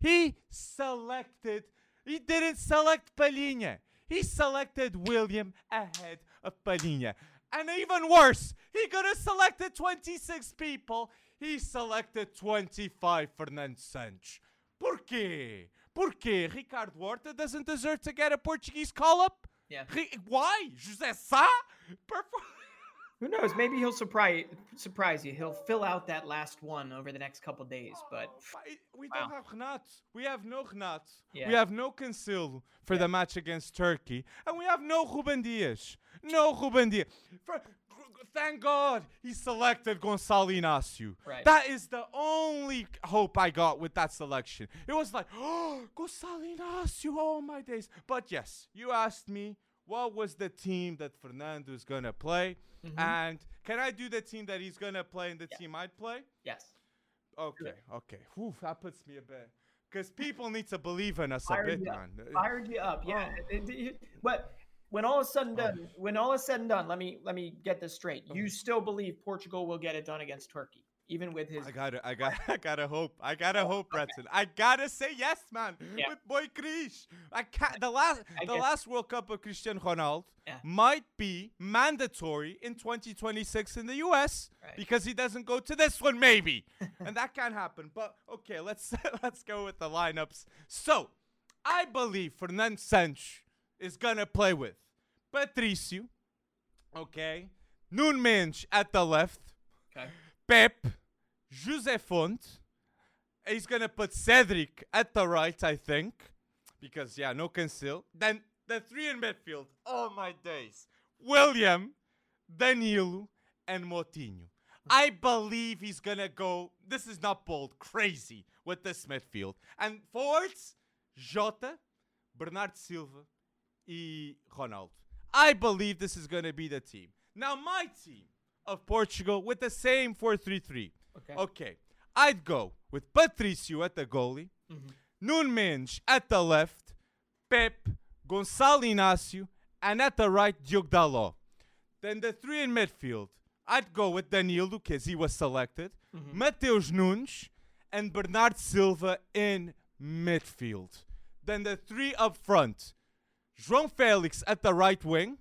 He selected, he didn't select Palhinha. He selected William ahead of Palhinha. And even worse, he could have selected 26 people. He selected 25 Fernando Santos. Por quê? Por quê? Ricardo Horta doesn't deserve to get a Portuguese call-up? Yeah. Why? José Sá? Perfor- Who knows? Maybe he'll surprise surprise you. He'll fill out that last one over the next couple days. Oh, but But we don't Wow. have Gnat. We have no Gnat. Yeah. We have no Cancelo for Yeah. the match against Turkey. And we have no Ruben Dias. No Ruben Dias. For, thank God he selected Gonçalo Inácio. Right. That is the only hope I got with that selection. It was like, oh, Gonçalo Inácio, oh my days. But yes, you asked me what was the team that Fernando is going to play. And can I do the team that he's going to play and the Yeah. team I'd play? yes, Okay, okay. Whew, that puts me a bit. Because people need to believe in us a Fired bit, you up. man. Uh, fired you up. Yeah. Oh. It- it- but when all is said and done, when all is said and done, let me let me get this straight. You still believe Portugal will get it done against Turkey, even with his I gotta, I gotta, I gotta hope. I gotta hope, Breton. I gotta say yes, man. Yeah. With boy Krish. I can't. The last, the last World Cup of Cristiano Ronaldo Yeah. might be mandatory in 2026 in the U.S. Right. because he doesn't go to this one, maybe, and that can't happen. But okay, let's let's go with the lineups. So, I believe Fernando Santos is gonna play with Patricio, okay, Nuno Mendes at the left. okay. Pep, Jose Font. He's gonna put Cedric at the right, I think, because yeah, no Cancel. Then the three in midfield. Oh my days! William, Danilo, and Moutinho. I believe he's gonna go. This is not bold, crazy with this midfield and forwards. Jota, Bernardo Silva, e Ronaldo. I believe this is gonna be the team. Now my team of Portugal with the same 4-3-3. Okay. Okay. I'd go with Patricio at the goalie, Mhm. Nuno Mendes at the left, Pep, Gonçalo Inácio, and at the right, Diogo Dalot. Then the three in midfield, I'd go with Danilo because he was selected, Mhm. Mateus Nunes, and Bernard Silva in midfield. Then the three up front, João Felix at the right wing,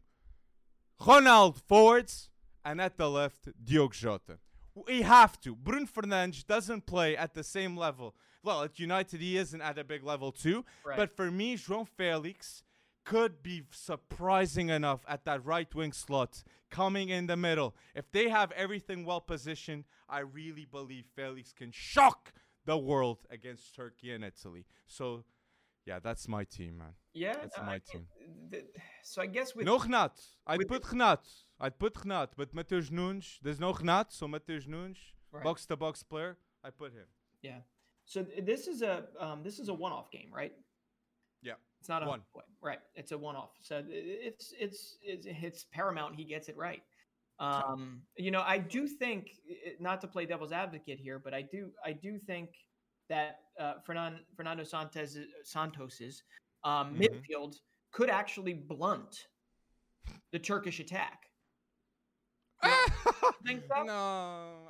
Ronald forwards, and at the left, Diogo Jota. We have to. Bruno Fernandes doesn't play at the same level. Well, at United, he isn't at a big level too. Right. But for me, João Felix could be surprising enough at that right wing slot, coming in the middle. If they have everything well positioned, I really believe Felix can shock the world against Turkey and Italy. So, yeah, that's my team, man. Yeah, That's no, my I team. think th- So I guess with No Gnat. I'd put Gnat. I'd put Gnat, but Mateus Nunes, there's no Gnat, so Mateus Nunes, Right. box to box player, I put him. yeah. So this is a um, this is a one off game, right? Yeah. It's not a One. play. right. It's a one off. So it's it's it's it's paramount. He gets it right. Um, you know, I do think not to play devil's advocate here, but I do I do think that uh, Fernando Fernando Santos Santos's um, Mhm. midfield could actually blunt the Turkish attack. think so? no,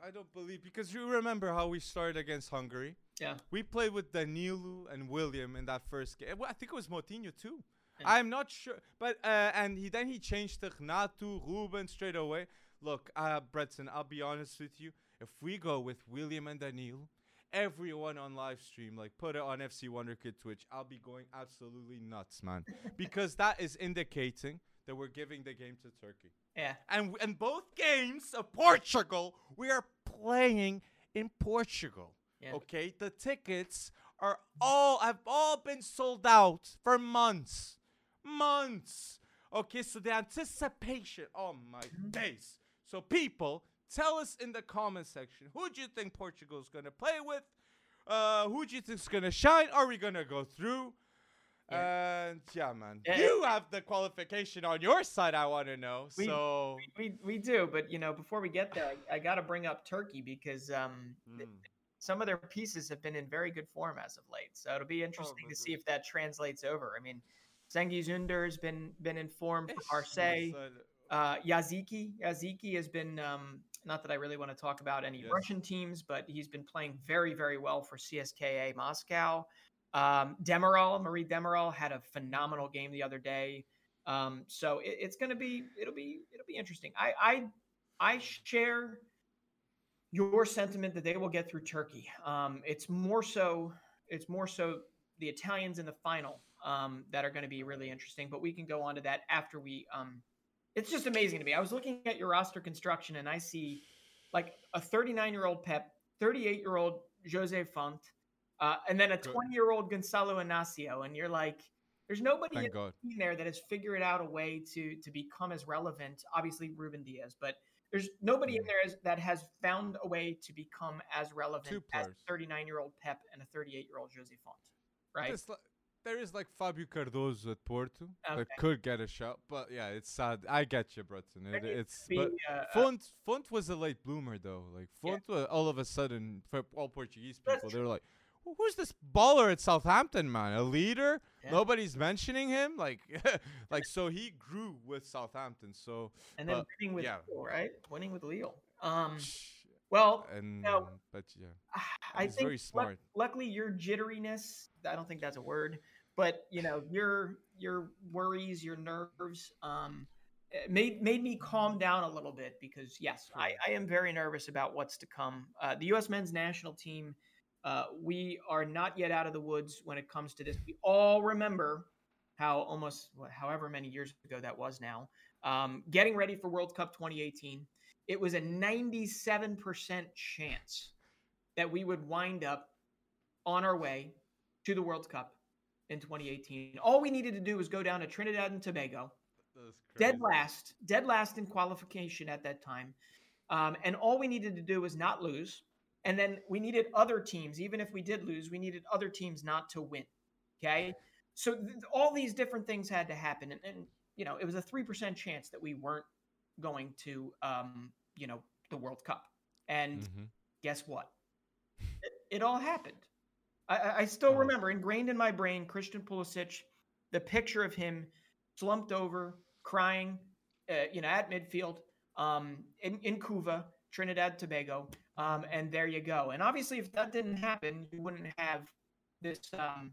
I don't believe because you remember how we started against Hungary. Yeah. We played with Danilo and William in that first game. Well, I think it was Moutinho too. Yeah. I'm not sure, but uh, and he then he changed to Gnatu, Ruben straight away. Look, uh, Bretson, I'll be honest with you. If we go with William and Danilo, everyone on live stream, like put it on FC Wonderkid Twitch, I'll be going absolutely nuts, man, because that is indicating that we're giving the game to Turkey. Yeah. And and both games of Portugal, we are playing in Portugal. Yeah. Okay, the tickets are all have all been sold out for months, months. Okay, so the anticipation. Oh my days! So people, tell us in the comment section who do you think Portugal is gonna play with? Uh, who do you think is gonna shine? Are we gonna go through? And yeah, man, Yeah. you have the qualification on your side. I want to know. We- so We, we do, but you know, before we get there, I, I got to bring up Turkey because um, th- mm, some of their pieces have been in very good form as of late. So it'll be interesting to see if that translates over. I mean, Cengiz Ünder has been been in form for ish, Marseille. Uh, Yazıcı, Yazıcı has been um, not that I really want to talk about any Yes. Russian teams, but he's been playing very, very well for CSKA Moscow. Um, Demiral, Merih Demiral had a phenomenal game the other day. Um, so it, it's going to be, it'll be, it'll be interesting. I, I, I share your sentiment that they will get through Turkey. Um, it's more so, it's more so the Italians in the final um, that are going to be really interesting. But we can go on to that after we. Um, it's just amazing to me. I was looking at your roster construction and I see like a 39 year old Pep, 38 year old Jose Font, uh, and then a 20 year old Gonçalo Inácio, and you're like, there's nobody in there that has figured out a way to to become as relevant. Obviously, Ruben Dias, but there's nobody in there there that has found a way to become as relevant as 39 year old Pep and a 38 year old Jose Font, right? There's there is like Fabio Cardoso at Porto Okay. that could get a shot, but yeah, it's sad. I get you, Breton. It, it's Be, but uh, uh, Font Font was a late bloomer though. Like Yeah. Font, wa- all of a sudden, for all Portuguese people, they were like, "Who- "Who's this baller at Southampton, man? A leader? Yeah. Nobody's mentioning him." Like, like so he grew with Southampton. So and then winning with yeah. Lille, right? Winning with Lille. Um, well, and no. but yeah, I he's think very smart. luckily your jitteriness, I don't think that's a word, but you know, your your worries, your nerves, um, eh, made made me calm down a little bit because yes, I, I am very nervous about what's to come. Uh, the U.S. men's national team, uh, we are not yet out of the woods when it comes to this. We all remember how almost however many years ago that was now, um, getting ready for World Cup 2018. It was a 97% chance that we would wind up on our way to the World Cup in 2018. All we needed to do was go down to Trinidad and Tobago, dead last, dead last in qualification at that time. Um, and all we needed to do was not lose. And then we needed other teams, even if we did lose, we needed other teams not to win. Okay. So th- all these different things had to happen. And, and you know, it was a 3% chance that we weren't going to, um, you know, the World Cup. And hmm guess what? It, it all happened. I, I- still Oh. remember, ingrained in my brain, Christian Pulisic, the picture of him slumped over, crying, uh, you know, at midfield, um, in in Couva, Trinidad Tobago, um, and there you go. And obviously, if that didn't happen, you wouldn't have this um,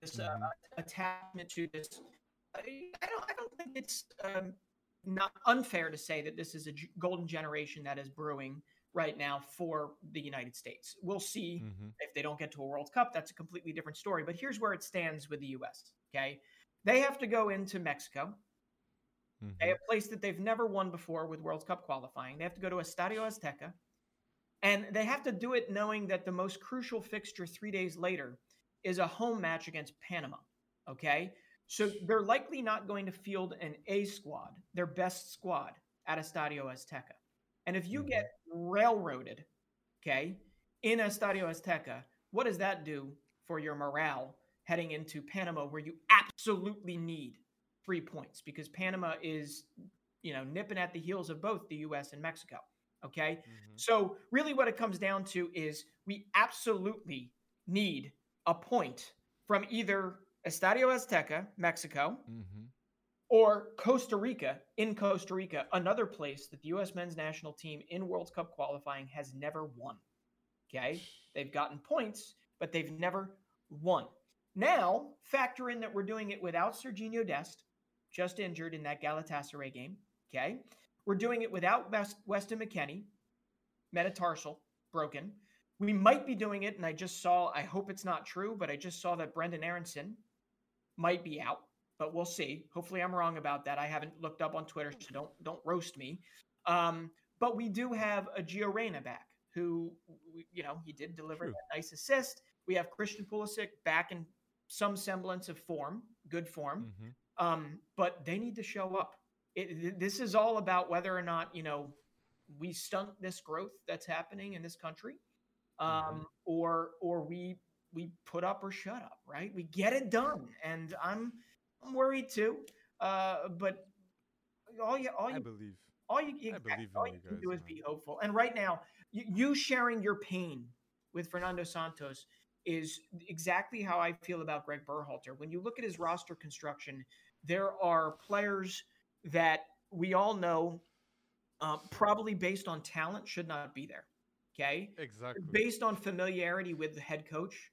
this uh, Mhm. attachment to this. I, don't I don't think it's um, not unfair to say that this is a golden generation that is brewing right now for the United States. We'll see hmm if they don't get to a World Cup. That's a completely different story. But here's where it stands with the U.S. Okay, they have to go into Mexico, hmm a place that they've never won before with World Cup qualifying. They have to go to Estadio Azteca, and they have to do it knowing that the most crucial fixture three days later is a home match against Panama. Okay, so they're likely not going to field an A squad, their best squad, at Estadio Azteca. And if you Mhm. get railroaded, okay, in Estadio Azteca, what does that do for your morale heading into Panama, where you absolutely need three points because Panama is, you know, nipping at the heels of both the U.S. and Mexico. Okay, hmm so really, what it comes down to is we absolutely need a point from either Estadio Azteca, Mexico, hmm or Costa Rica in Costa Rica, another place that the U.S. men's national team in World Cup qualifying has never won. Okay, they've gotten points, but they've never won. Now, factor in that we're doing it without Sergiño Dest, just injured in that Galatasaray game. Okay, we're doing it without West, Weston McKennie, metatarsal broken. We might be doing it, and I just saw. I hope it's not true, but I just saw that Brenden Aaronson might be out but we'll see. Hopefully, I'm wrong about that. I haven't looked up on Twitter, so don't don't roast me. Um, but we do have a Gio Reyna back, who you know he did deliver True. that nice assist. We have Christian Pulisic back in some semblance of form, good form. hmm Um, but they need to show up. It, this is all about whether or not you know we stunt this growth that's happening in this country, um, Mhm. or or we we put up or shut up, right? We get it done, and I'm I'm worried too. Uh, but all you all you I believe. all you, you, I believe all you you can do is man. be hopeful. And right now, you, you sharing your pain with Fernando Santos is exactly how I feel about Greg Berhalter. When you look at his roster construction, there are players that we all know, uh, probably based on talent, should not be there. Okay, Exactly. based on familiarity with the head coach,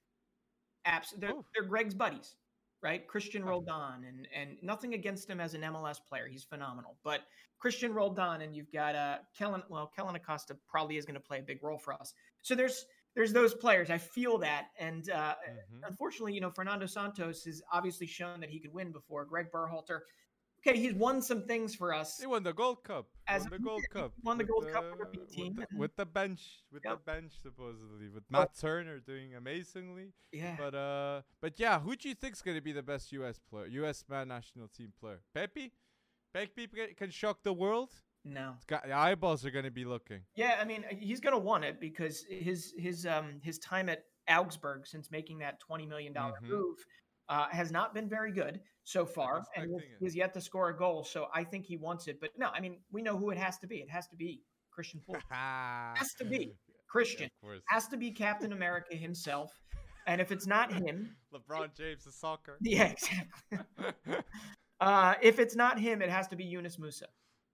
abs- they're, Oh. they're Greg's buddies, right? Cristian. Roldan, and and nothing against him as an MLS player, he's phenomenal. But Cristian Roldan, and you've got uh Kellen. Well, Kellen Acosta probably is going to play a big role for us. So there's there's those players. I feel that, and uh, Mhm. unfortunately, you know, Fernando Santos has obviously shown that he could win before. Greg Berhalter, okay, he's won some things for us. He won the Gold Cup. As won the Gold Cup. won the Gold Cup with B with the- with the bench, with Yep. the bench supposedly, with Matt Turner doing amazingly. Yeah. But uh, but yeah, who do you think's gonna be the best U.S. player, U.S. man national team player? Pepi. Pepi can shock the world. No. Got, the eyeballs are gonna be looking. Yeah, I mean, he's going to want it because his his um his time at Augsburg since making that twenty million dollar Mhm. move uh, has not been very good so far, and he's, he's yet to score a goal. So I think he wants it. But no, I mean, we know who it has to be. It has to be Christian Pulisic. has to be Christian. Course. Has to be Captain America himself. And if it's not him, LeBron James is soccer. yeah, exactly. Uh, if it's not him, it has to be Yunus Musah.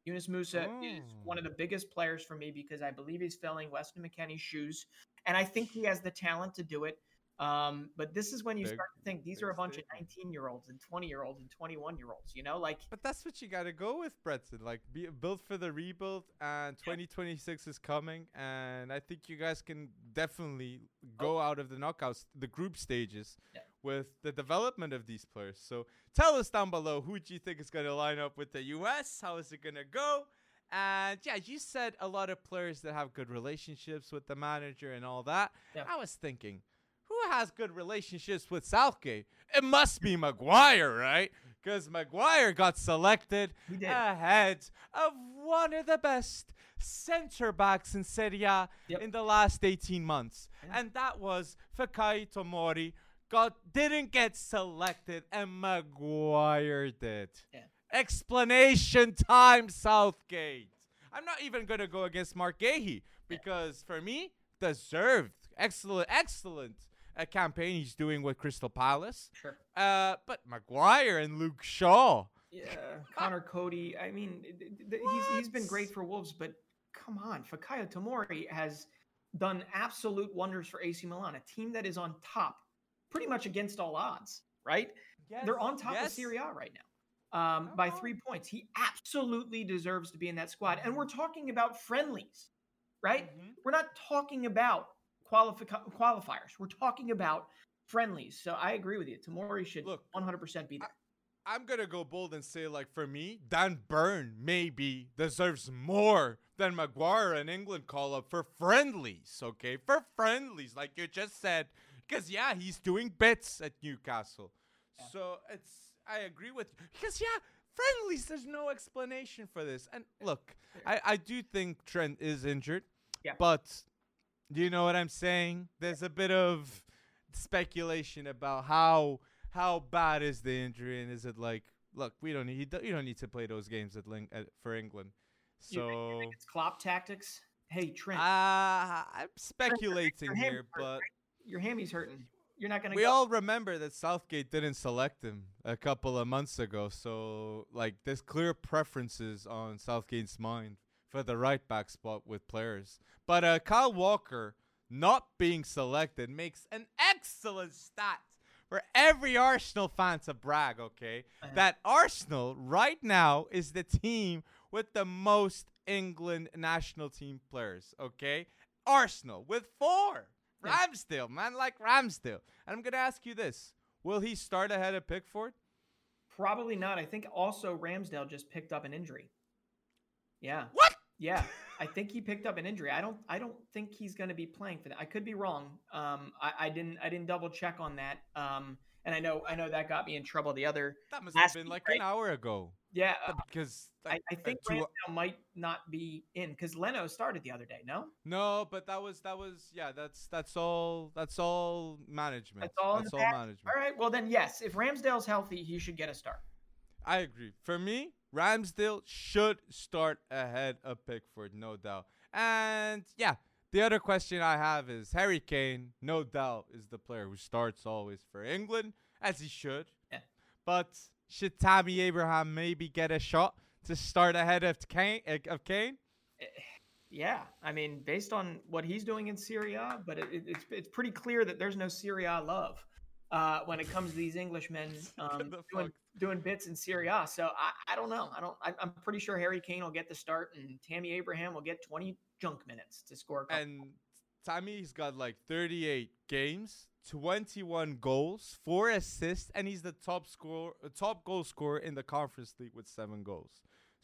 Yunus Musah is one of the biggest players for me because I believe he's filling Weston McKennie's shoes, and I think he has the talent to do it. Um, but this is when you Big- start to think these are a bunch of 19 year olds and 20 year olds and 21 year olds. You know, like But that's what you gotta go with, Breton. Like, be build for the rebuild, and 2026 is coming, and I think you guys can definitely go out of the knockouts, the group stages, Yeah. With the development of these players. So tell us down below who do you think is gonna line up with the U.S. How is it gonna go? And yeah, you said a lot of players that have good relationships with the manager and all that. Yeah. I was thinking, who has good relationships with Southgate? It must be Maguire, right? Because Maguire got selected ahead of one of the best center backs in Serie A Yep. in the last 18 months. Yeah. And that was Fikayo Tomori. Got didn't get selected and Maguire did. Yeah. Explanation time, Southgate. I'm not even gonna go against Marc Guéhi because for me, deserved. Excellent, excellent uh, campaign he's doing with Crystal Palace. sure. Uh, but Maguire and Luke Shaw. Yeah, Conor Coady. I mean, he's he's been great for Wolves, but come on, Fikayo Tomori has done absolute wonders for AC Milan, a team that is on top, pretty much against all odds. Right? They're on top of Serie A right now, um, by Come three points. He absolutely deserves to be in that squad, and we're talking about friendlies, right? Mhm. We're not talking about qualifi- qualifiers. We're talking about friendlies. So I agree with you. Tomori should Look, 100% be there. I'm gonna go bold and say, like, for me, Dan Burn maybe deserves more than Maguire and England call up for friendlies, okay? For friendlies, like you just said. Because, yeah, he's doing bits at Newcastle. Yeah. So it's, I agree with you. Because, yeah, friendlies, there's no explanation for this. And look, I, I do think Trent is injured. Yeah. But, do you know what I'm saying? There's a bit of speculation about how how bad is the injury and is it like look we don't need you don't- you don't need to play those games at, Ling- at for England You think- you so think it's Klopp tactics. Hey Trent, uh, I'm speculating here but your hammy's hurting. You're not gonna we go. all remember that Southgate didn't select him a couple of months ago so like there's clear preferences on Southgate's mind for the right back spot with players but uh, Kyle Walker not being selected makes an excellent stat for every Arsenal fan to brag, okay? Uh-huh. That Arsenal right now is the team with the most England national team players, okay? Arsenal with four. Ramsdale, man, like Ramsdale. And I'm going to ask you this Will he start ahead of Pickford? Probably not. I think also Ramsdale just picked up an injury. Yeah. What? Yeah. I think he picked up an injury. I don't I don't think he's going to be playing for that. I could be wrong. Um, I, I didn't I didn't double check on that. Um, and I know I know that got me in trouble the other. That must have been week, like right? an hour ago. Yeah, uh, Because I, I uh, think two- Ramsdale might not be in because Leno started the other day. No, No, but that was that was yeah. That's that's all. That's all management. That's all That's all management. all right. Well then, yes. If Ramsdale's healthy, he should get a start. I agree. For me, Ramsdale should start ahead of Pickford, no doubt. And yeah, the other question I have is Harry Kane, no doubt, is the player who starts always for England, as he should. Yeah. But should Tammy Abraham maybe get a shot to start ahead of Kane? Of Kane? Yeah, I mean, based on what he's doing in Serie A, but it, it, it's it's pretty clear that there's no Serie A love uh, when it comes to these Englishmen um, doing, doing bits in Serie A. So I, I don't know. I don't. I, I'm pretty sure Harry Kane will get the start, and Tammy Abraham will get 20 junk minutes to score. And Tammy's got like 38 games, 21 goals, four assists, and he's the top score, uh, top goal scorer in the Conference League with seven goals.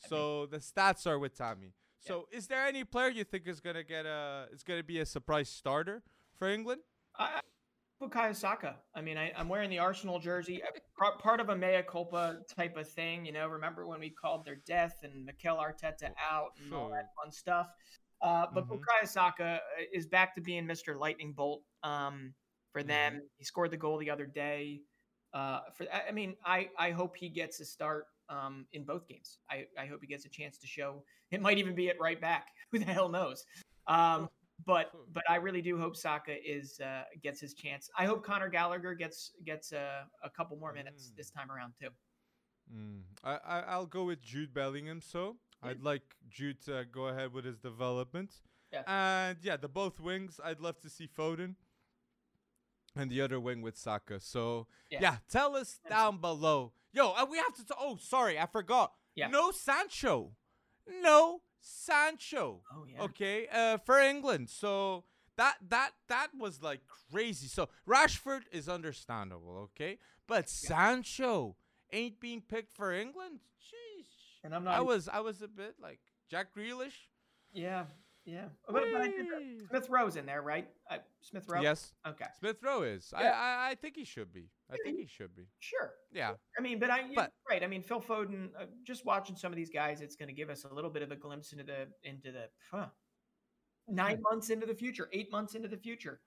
So the stats are with Tommy. So is there any player you think is gonna get a is gonna be a surprise starter for England? I, I Bukayo Saka. I mean, I, I'm wearing the Arsenal jersey. Part, of a mea culpa type of thing. You know, remember when we called their death and Mikel Arteta out and all that fun stuff. Uh, but Mhm. Bukayo Saka uh, is back to being Mr. Lightning Bolt um, for them. He scored the goal the other day. Uh, for I mean, I, I hope he gets a start um, in both games. I, I hope he gets a chance to show. It might even be at right back. Who the hell knows? Um, but but I really do hope Saka is uh, gets his chance. I hope Conor Gallagher gets gets a, a couple more minutes Mm. this time around too. Mm. I, I I'll go with Jude Bellingham. So Yeah. I'd like Jude to go ahead with his development. Yeah. And yeah, the both wings. I'd love to see Foden. And the other wing with Saka. So Yeah. yeah, tell us down below. Yo, uh, we have to. T- oh, sorry, I forgot. Yeah. No Sancho. No Sancho. Oh yeah. Okay, uh, for England. So that that that was like crazy. So Rashford is understandable, okay, but Sancho ain't being picked for England. Jeez. And I'm not. I was I was a bit like Jack Grealish. yeah. Yeah. But, but I think! Smith Rowe's in there, right? Uh, Smith Rowe. Yes, Okay. Smith Rowe is. I, Yeah. I I think he should be. I Yeah, think he should be. Sure. Yeah. I mean, but I you're But- right. I mean, Phil Foden. Uh, just watching some of these guys, it's going to give us a little bit of a glimpse into the into the huh, nine months into the future, eight months into the future,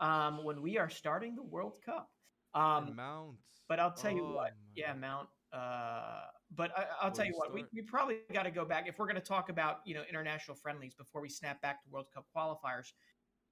um, when we are starting the World Cup. And Um, Mount. but I'll tell you Oh what, my yeah, Mount. Uh, but I, I'll Will tell you what, we, we probably got to go back if we're going to talk about you know international friendlies before we snap back to World Cup qualifiers.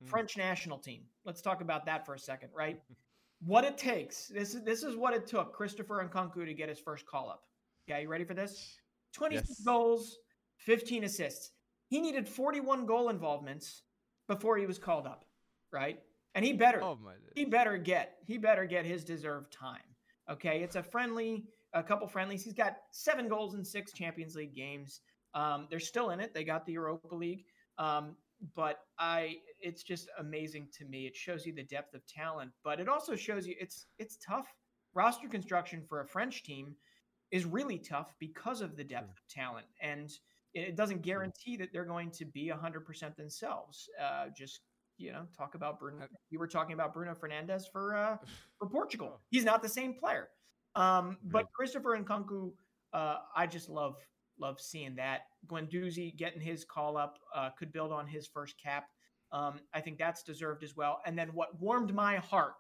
Hmm. French national team. Let's talk about that for a second, right? what it takes. This is this is what it took Christopher Nkunku to get his first call up. Okay, you ready for this? 26 Yes. goals, 15 assists. He needed 41 goal involvements before he was called up, right? And he better Oh he better get he better get his deserved time. Okay, it's a friendly, a couple friendlies. He's got seven goals in six Champions League games. Um, they're still in it. They got the Europa League. Um, but I, it's just amazing to me. It shows you the depth of talent, but it also shows you it's it's tough. Roster construction for a French team is really tough because of the depth of talent, and it doesn't guarantee that they're going to be 100% themselves. Uh, just you know, talk about Bruno. Uh, You were talking about Bruno Fernandez for uh, for Portugal. Oh. He's not the same player. Um, but. Christopher Nkunku, uh, I just love love seeing that. Guendouzi getting his call up uh, could build on his first cap. Um, I think that's deserved as well. And then what warmed my heart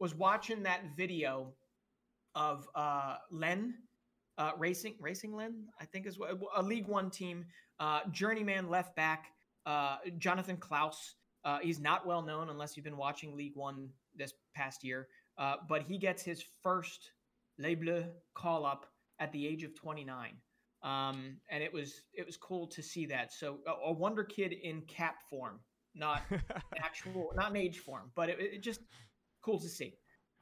was watching that video of uh, Len uh, Racing Racing Len, I think is what a League One team, uh, journeyman left back, uh, Jonathan Clauss. Uh, he's not well known unless you've been watching League One this past year, uh, but he gets his first Les Bleus call up at the age of 29, um, and it was it was cool to see that. So a, a wonder kid in cap form, not actual, not age form, but it, it just cool to see.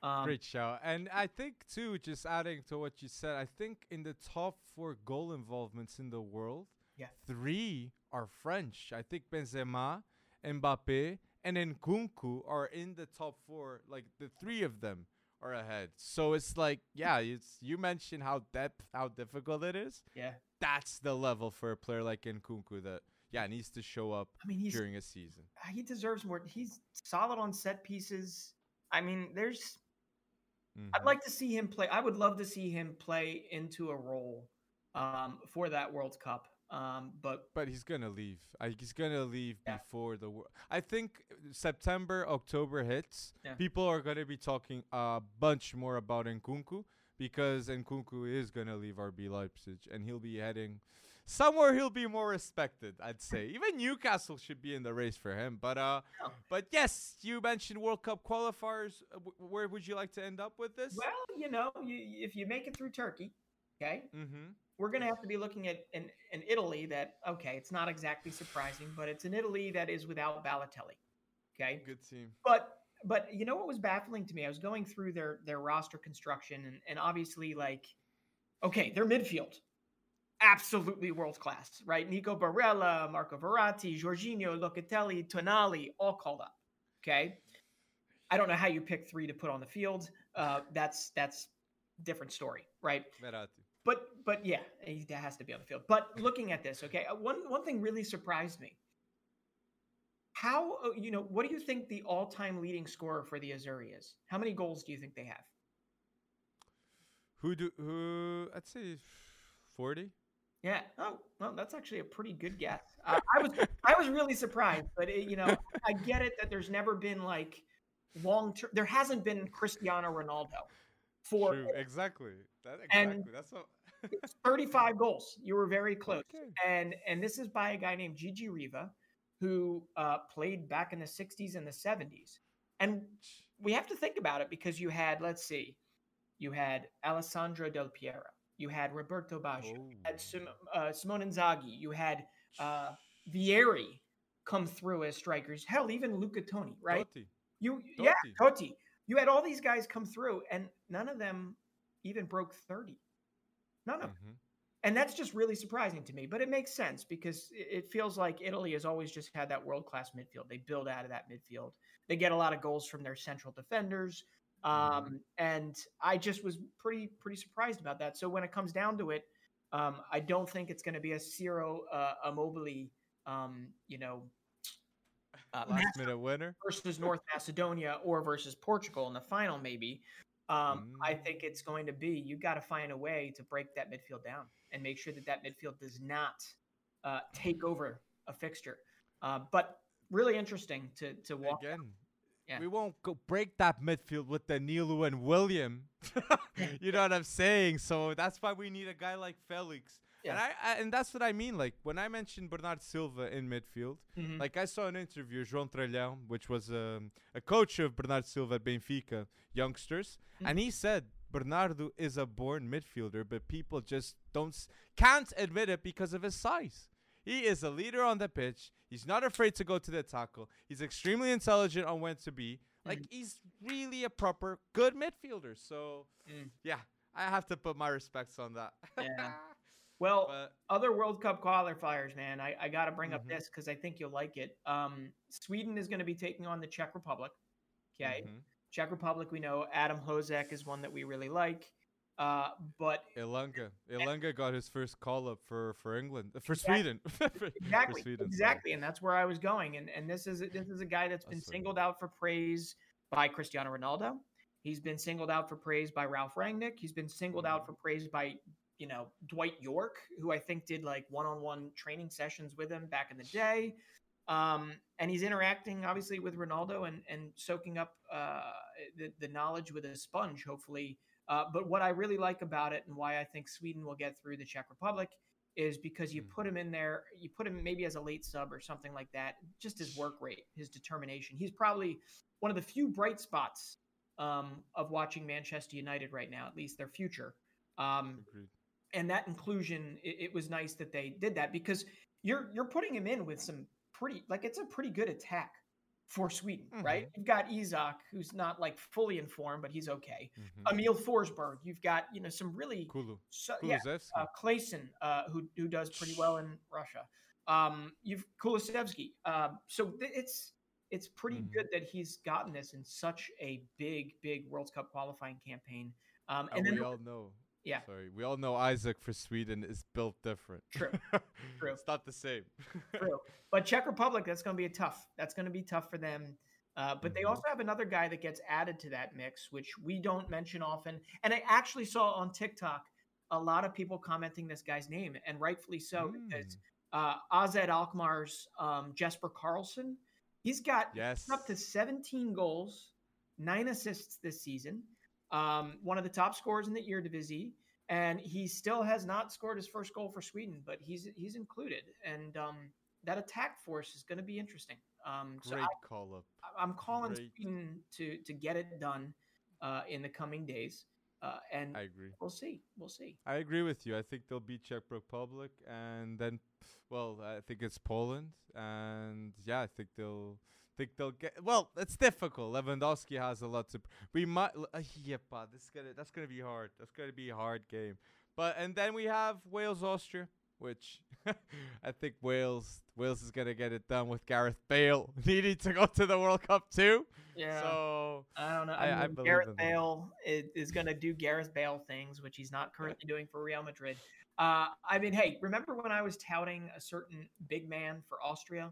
Um, Great show. And I think too, just adding to what you said, I think in the top four goal involvements in the world, Yeah. three are French. I think Benzema, Mbappe, and then Nkunku are in the top four. Like the three of them are ahead. So it's like, yeah, it's you mentioned how depth, how difficult it is. Yeah. That's the level for a player like Nkunku that yeah needs to show up I mean, he's during a season. he deserves more. He's solid on set pieces. I mean, there's. I'd Mhm. like to see him play. I would love to see him play into a role um, for that World Cup. Um, but But he's gonna leave. I, he's gonna leave Yeah. before the. Wor- I think September, October hits. Yeah. People are gonna be talking a bunch more about Nkunku because Nkunku is gonna leave RB Leipzig and he'll be heading somewhere. He'll be more respected. I'd say even Newcastle should be in the race for him. But uh, Yeah. but yes, you mentioned World Cup qualifiers. Where would you like to end up with this? well, you know, you, if you make it through Turkey, okay, mm-hmm. We're going to have to be looking at an, an Italy that, okay, it's not exactly surprising, but it's an Italy that is without Balotelli. Okay. Good team. But but you know what was baffling to me? I was going through their their roster construction and, and obviously like okay, their midfield. Absolutely world class, right? Nico Barella, Marco Verratti, Jorginho, Locatelli, Tonali, all called up. Okay. I don't know how you pick three to put on the field. Uh, that's that's different story, right? Verratti. But but yeah, he has to be on the field. But looking at this, okay, uh, one one thing really surprised me. How uh, you know what do you think the all-time leading scorer for the Azzurri is? How many goals do you think they have? Who do who? I'd say forty. Yeah. Oh, well, that's actually a pretty good guess. Uh, I was I was really surprised, but it, you know, I get it that there's never been like long term. There hasn't been Cristiano Ronaldo for True, exactly. That And- exactly. That's what. 35 goals. You were very close. Okay. And and this is by a guy named Gigi Riva, who uh, played back in the 60s and the 70s. And we have to think about it because you had, let's see, you had Alessandro Del Piero, you had Roberto Baggio, you had Sim- uh, Simone Inzaghi, you had uh, Vieri come through as strikers. Hell, even Luca Toni, right? Totti. You, yeah, Totti. You had all these guys come through, and none of them even broke 30. None of them. Mhm. And that's just really surprising to me, but it makes sense because it feels like Italy has always just had that world class midfield. They build out of that midfield. They get a lot of goals from their central defenders. Um, and I just was pretty pretty surprised about that. So when it comes down to it, um, I don't think it's going to be a Ciro uh, Immobile, um, you know, uh, Last minute winner. versus North Macedonia or versus Portugal in the final, maybe. Um, I Mm. think it's going to be you got to find a way to break that midfield down and make sure that that midfield does not uh, take over a fixture. Uh, but really interesting to to walk. Again. Yeah. We won't go break that midfield with Danilo and William. you know what I'm saying? So that's why we need a guy like Felix. And I, I and that's what I mean. Like when I mentioned Bernard Silva in midfield, Mhm. like I saw an interview, João Tralhão, which was um, a coach of Bernard Silva at Benfica youngsters, Mm. and he said Bernardo is a born midfielder, but people just don't can't admit it because of his size. He is a leader on the pitch. He's not afraid to go to the tackle. He's extremely intelligent on when to be. Like Mhm. he's really a proper good midfielder. So Mm. yeah, I have to put my respects on that. Yeah. Well, but other World Cup qualifiers, man. I, I got to bring up Mhm. this because I think you'll like it. Um, Sweden is going to be taking on the Czech Republic. Okay. mhm. Czech Republic, we know Adam Hložek is one that we really like. Uh, but Elanga. Elanga got his first call up for for England for Exactly. Sweden. For- for exactly, Sweden, sorry. exactly, and that's where I was going. And and this is a- this is a guy that's been That's singled out for praise by Cristiano Ronaldo. He's been singled out for praise by Ralph Rangnick. He's been singled out Mhm. for praise by you know Dwight Yorke, who I think did like one-on-one training sessions with him back in the day. Um, and he's interacting obviously with Ronaldo and and soaking up uh, the the knowledge with a sponge, hopefully. Uh, but what I really like about it and why I think Sweden will get through the Czech Republic is because you Mm. put him in there, you put him maybe as a late sub or something like that. Just his work rate, his determination. He's probably one of the few bright spots um, of watching Manchester United right now, at least their future. Um, Agreed. And that inclusion, it, it was nice that they did that because you're you're putting him in with some pretty like it's a pretty good attack for Sweden, right? You've got Isak, who's not like fully informed, but he's okay. Mhm. Emil Forsberg, you've got you know some really Kulu. so, yeah, uh, Claesson, uh, who who does pretty well in Russia. Um, you've Kulusevski. Um, so th- it's it's pretty Mhm. good that he's gotten this in such a big, big World Cup qualifying campaign. Um, and and then we all know Yeah. Sorry, we all know Isak for Sweden is built different. True. True. it's not the same. True. But Czech Republic, that's going to be a tough. That's going to be tough for them. Uh, but they Mhm. also have another guy that gets added to that mix, which we don't mention often. And I actually saw on TikTok a lot of people commenting this guy's name, and rightfully so, because uh, Alkmaar's um, Jesper Karlsson, he's got Yes. up to 17 goals, nine assists this season. Um, one of the top scorers in the Eredivisie, and he still has not scored his first goal for Sweden, but he's he's included, and um, that attack force is going to be interesting. Um, so Great I, call up. I'm calling Great. Sweden to to get it done uh, in the coming days, uh, and I agree. we'll see. We'll see. I agree with you. I think they'll beat Czech Republic, and then, well, I think it's Poland, and yeah, I think they'll think they'll get. Well, it's difficult. Lewandowski has a lot to. We might. Uh, yeah, but this is gonna. That's gonna be hard. That's gonna be a hard game. But and then we have Wales Austria, which I think Wales Wales is gonna get it done with Gareth Bale needing to go to the World Cup too. Yeah. So I don't know. I- I, I mean, believe Gareth. Bale is, to do Gareth Bale things, which he's not currently doing for Real Madrid. Uh, I mean, hey, remember when I was touting a certain big man for Austria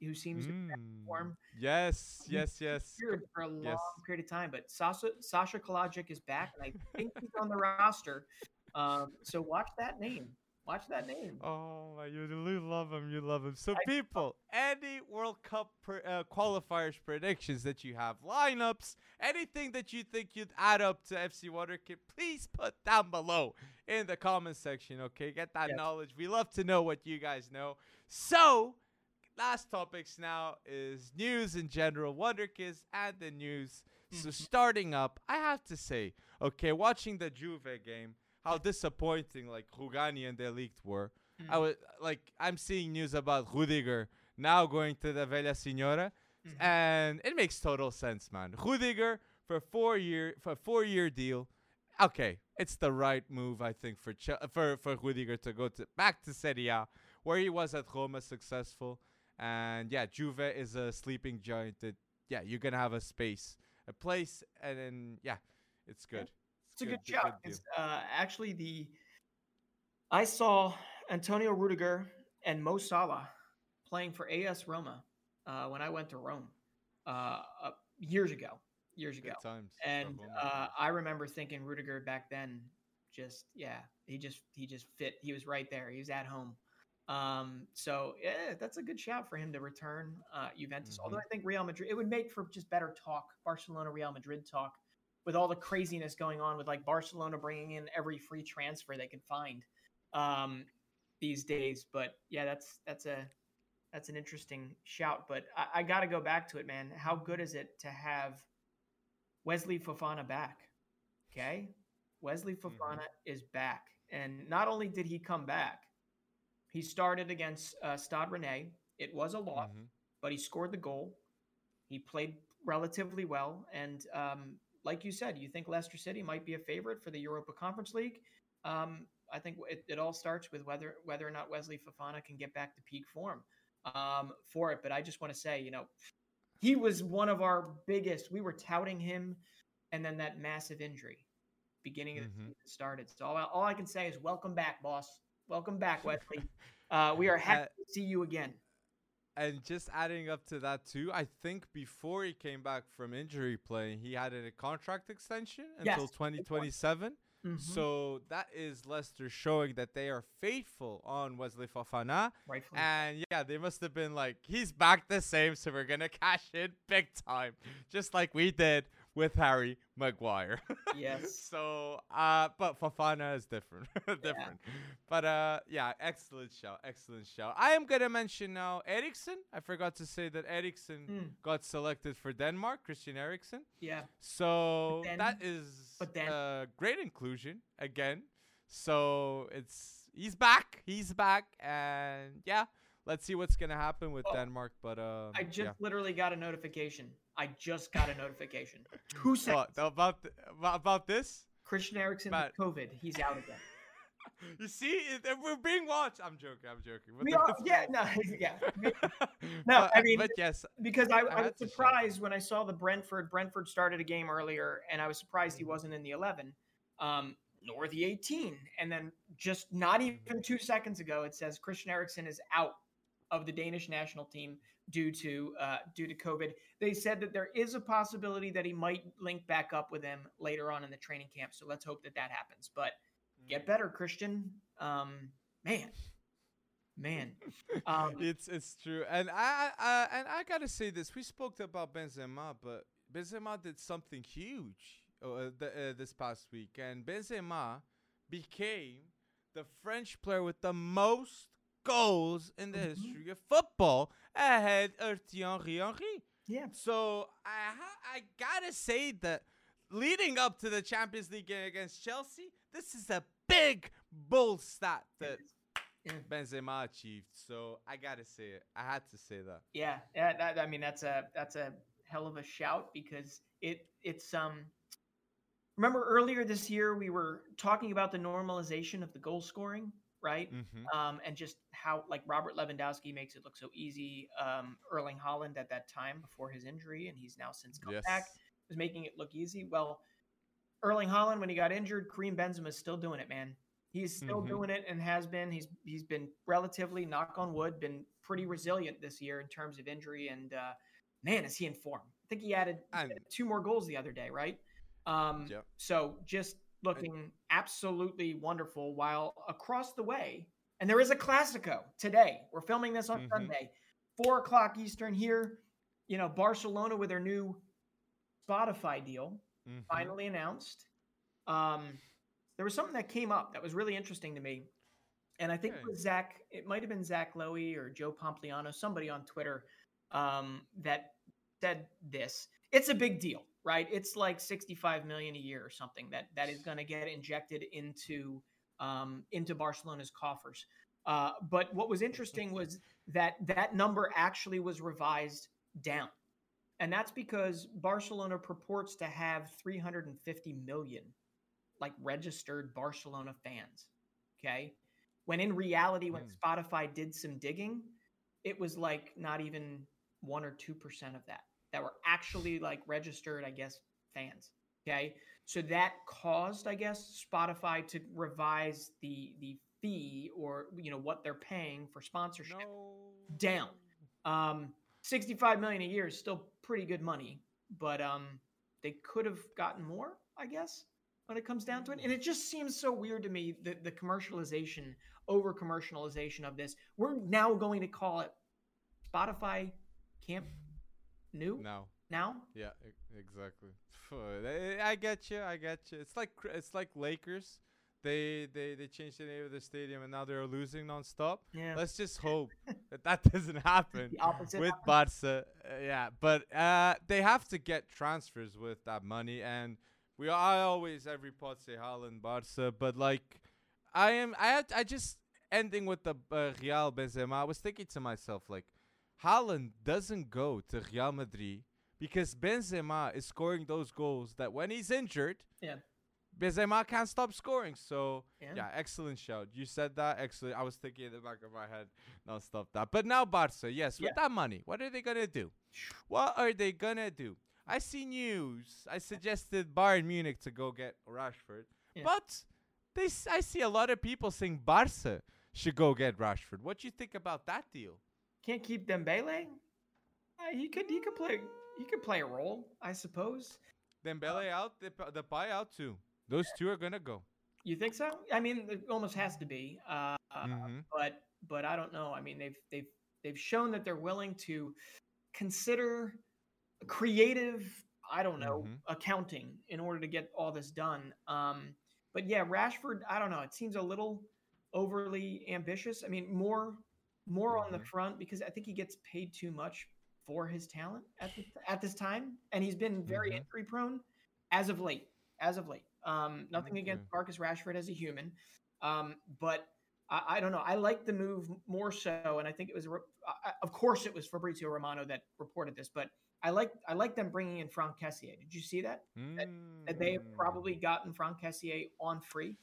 who seems to be mm, form? yes, yes, yes. for a long Yes. period of time, but Sasha Sasha Kalajdzic is back, and I think he's on the roster. Um, so watch that name. Watch that name. Oh, my, you, love him. You love him. So, I- people, any World Cup uh, qualifiers predictions that you have, lineups, anything that you think you'd add up to FC Wonderkid, please put down below in the comment section. Okay, get that Yes. knowledge. We love to know what you guys know. So, last topics now is news in general, Wonderkids and the news. So, Mhm. starting up, I have to say, okay, watching the Juve game, how disappointing like Rugani and De Ligt were. I Mm. was like, I'm seeing news about Rüdiger now going to the Vecchia Signora, Mhm. and it makes total sense, man. Rüdiger for four year for a four year deal. Okay, it's the right move, I think, for Ch- for for Rüdiger to go to back to Serie A, where he was at Roma successful, and yeah, Juve is a sleeping giant. That yeah, you're gonna have a space, a place, and then yeah, it's good. It's a good job. shout. It's, uh, actually, the I saw Antonio Rüdiger and Mo Salah playing for AS Roma uh, when I went to Rome uh, uh, years ago. Years ago, Good times. and uh, I remember thinking Rüdiger back then, just yeah, he just he just fit. He was right there. He was at home. Um, so yeah, that's a good shout for him to return uh, Juventus. Although Mhm. I think Real Madrid, it would make for just better talk, Barcelona Real Madrid talk, with all the craziness going on with like Barcelona bringing in every free transfer they can find um, these days. But yeah, that's that's a that's an interesting shout. But I, I got to go back to it, man. How good is it to have Wesley Fofana back? Okay, Wesley Fofana is back, and not only did he come back, he started against uh, Stade Rennais. It was a loss Mhm. but he scored the goal. He played relatively well, and um, like you said, you think Leicester City might be a favorite for the Europa Conference League. Um, I think it, it all starts with whether whether or not Wesley Fofana can get back to peak form um, for it. But I just want to say, you know, he was one of our biggest. We were touting him, and then that massive injury beginning of the Mhm. season started. So all, all I can say is, welcome back, boss. Welcome back, Wesley. Uh, we are happy Uh, to see you again. And just adding up to that too, I think before he came back from injury playing, he had a contract extension until point. 2027. Mhm. So that is Leicester showing that they are faithful on Wesley Fofana. Rightfully And yeah, they must have been like, he's back the same, so we're gonna cash in big time, just like we did with Harry Maguire. Yes. so, uh, but Fofana is different, different. But uh, yeah, excellent show, excellent show. I am gonna mention now Eriksen. I forgot to say that Eriksen Mm, got selected for Denmark, Christian Eriksen. yeah. So then- that is uh, great inclusion again. So it's he's back, he's back, and yeah, let's see what's gonna happen with Oh, Denmark. But uh, I just yeah. literally got a notification. I just got a notification. Two What, seconds. about th- about about this. Christian Eriksen Matt. with COVID. He's out again. You see, we're being watched. I'm joking. I'm joking. We are, yeah, no, yeah. No, but, I mean, but yes, Because I, I I was surprised when I saw the Brentford. Brentford started a game earlier, and I was surprised he Mhm. wasn't in the eleven. Um, nor the 18. And then just not even two seconds ago, it says Christian Eriksen is out of the Danish national team due to uh, due to COVID. They said that there is a possibility that he might link back up with them later on in the training camp. So let's hope that that happens. But get mm. better, Christian. Um, man, man, um, it's it's true. And I, I and I gotta say this: we spoke about Benzema, but Benzema did something huge uh, the, uh, this past week, and Benzema became the French player with the most goals in the mm-hmm. history of football ahead of Thierry Henry. Yeah. So I I gotta say that leading up to the Champions League game against Chelsea, this is a big bold stat that yeah. Benzema achieved. So I gotta say it. I had to say that. Yeah, yeah. That, I mean, that's a that's a hell of a shout because it it's um. Remember earlier this year we were talking about the normalization of the goal scoring right? Mm-hmm. Um, and just how like Robert Lewandowski makes it look so easy. Um, Erling Haaland at that time before his injury, and he's now since come yes. back, was making it look easy. Well, Erling Haaland when he got injured, Karim Benzema is still doing it, man. He's still mm-hmm. doing it and has been. He's he's been relatively knock on wood, been pretty resilient this year in terms of injury. And uh, man, is he in form? I think he added, two more goals the other day, right? Um, yep. So just looking absolutely wonderful. While across the way, and there is a Classico today. We're filming this on mm-hmm. Sunday, four o'clock Eastern here. You know, Barcelona with their new Spotify deal mm-hmm. finally announced. Um, there was something that came up that was really interesting to me. And I think okay. it was Zach, it might have been Zach Lowy or Joe Pompliano, somebody on Twitter um, that said this. It's a big deal right? It's like 65 million a year or something that that is going to get injected into um, into Barcelona's coffers. Uh, but what was interesting was that that number actually was revised down. And that's because Barcelona purports to have 350 million like registered Barcelona fans. Okay. When in reality, when mm. Spotify did some digging, it was like not even one or 2% of that that were actually like registered, I guess, fans. Okay. So that caused, I guess, Spotify to revise the the fee or you know what they're paying for sponsorship no. down. Um, 65 million a year is still pretty good money, but um, they could have gotten more, I guess, when it comes down to it. And it just seems so weird to me that the commercialization, over commercialization of this. We're now going to call it Spotify Camp Nou now now yeah exactly i get you i get you it's like it's like lakers they they they changed the name of the stadium and now they're losing nonstop. Yeah. Let's just hope that that doesn't happen with Barca. Uh, yeah, but uh, they have to get transfers with that money, and we I always every pod say Haaland Barca, but like I am I had, I just ending with the uh, Real Benzema. I was thinking to myself like Haaland doesn't go to Real Madrid because Benzema is scoring those goals that when he's injured, yeah. Benzema can't stop scoring. So yeah. yeah. excellent shout. You said that excellent. I was thinking in the back of my head, no stop that. But now Barca, yes, yeah. with that money, what are they gonna do? What are they gonna do? I see news. I suggested Bayern Munich to go get Rashford, yeah. but they I see a lot of people saying Barca should go get Rashford. What do you think about that deal? Can't keep Dembele. Uh, he could he could play he could play a role, I suppose. Dembele uh, out, the the buyout too. Those two are gonna go. You think so? I mean, it almost has to be. Uh, mm-hmm. But but I don't know. I mean, they've they've they've shown that they're willing to consider creative. I don't know mm-hmm. accounting in order to get all this done. Um, but yeah, Rashford. I don't know. It seems a little overly ambitious. I mean, more more mm-hmm. on the mm-hmm. front because I think he gets paid too much for his talent at the, at this time, and he's been very mm-hmm. injury prone as of late. As of late, um, nothing okay. against Marcus Rashford as a human, um, but I, I, don't know. I like the move more so, and I think it was, uh, of course, it was Fabrizio Romano that reported this, but I like I like them bringing in Franck Kessié. Did you see that? Mm. That, that they have probably mm. gotten Franck Kessié on free.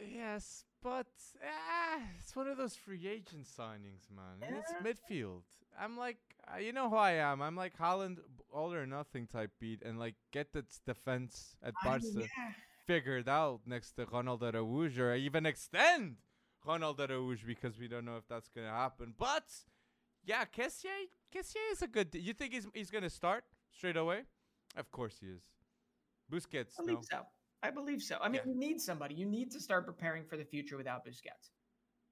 Yes, but ah, it's one of those free agent signings, man. It's midfield. I'm like, uh, you know who I am. I'm like Holland, all or nothing type beat, and like get the defense at Barca. Yeah. figured out next to Ronald Araújo or even extend Ronald Araújo because we don't know if that's gonna happen. But yeah, Kessié, Kessié is a good. You think he's he's gonna start straight away? Of course he is. Busquets, I no. so. I believe so. I mean, Yeah. you need somebody. You need to start preparing for the future without Busquets.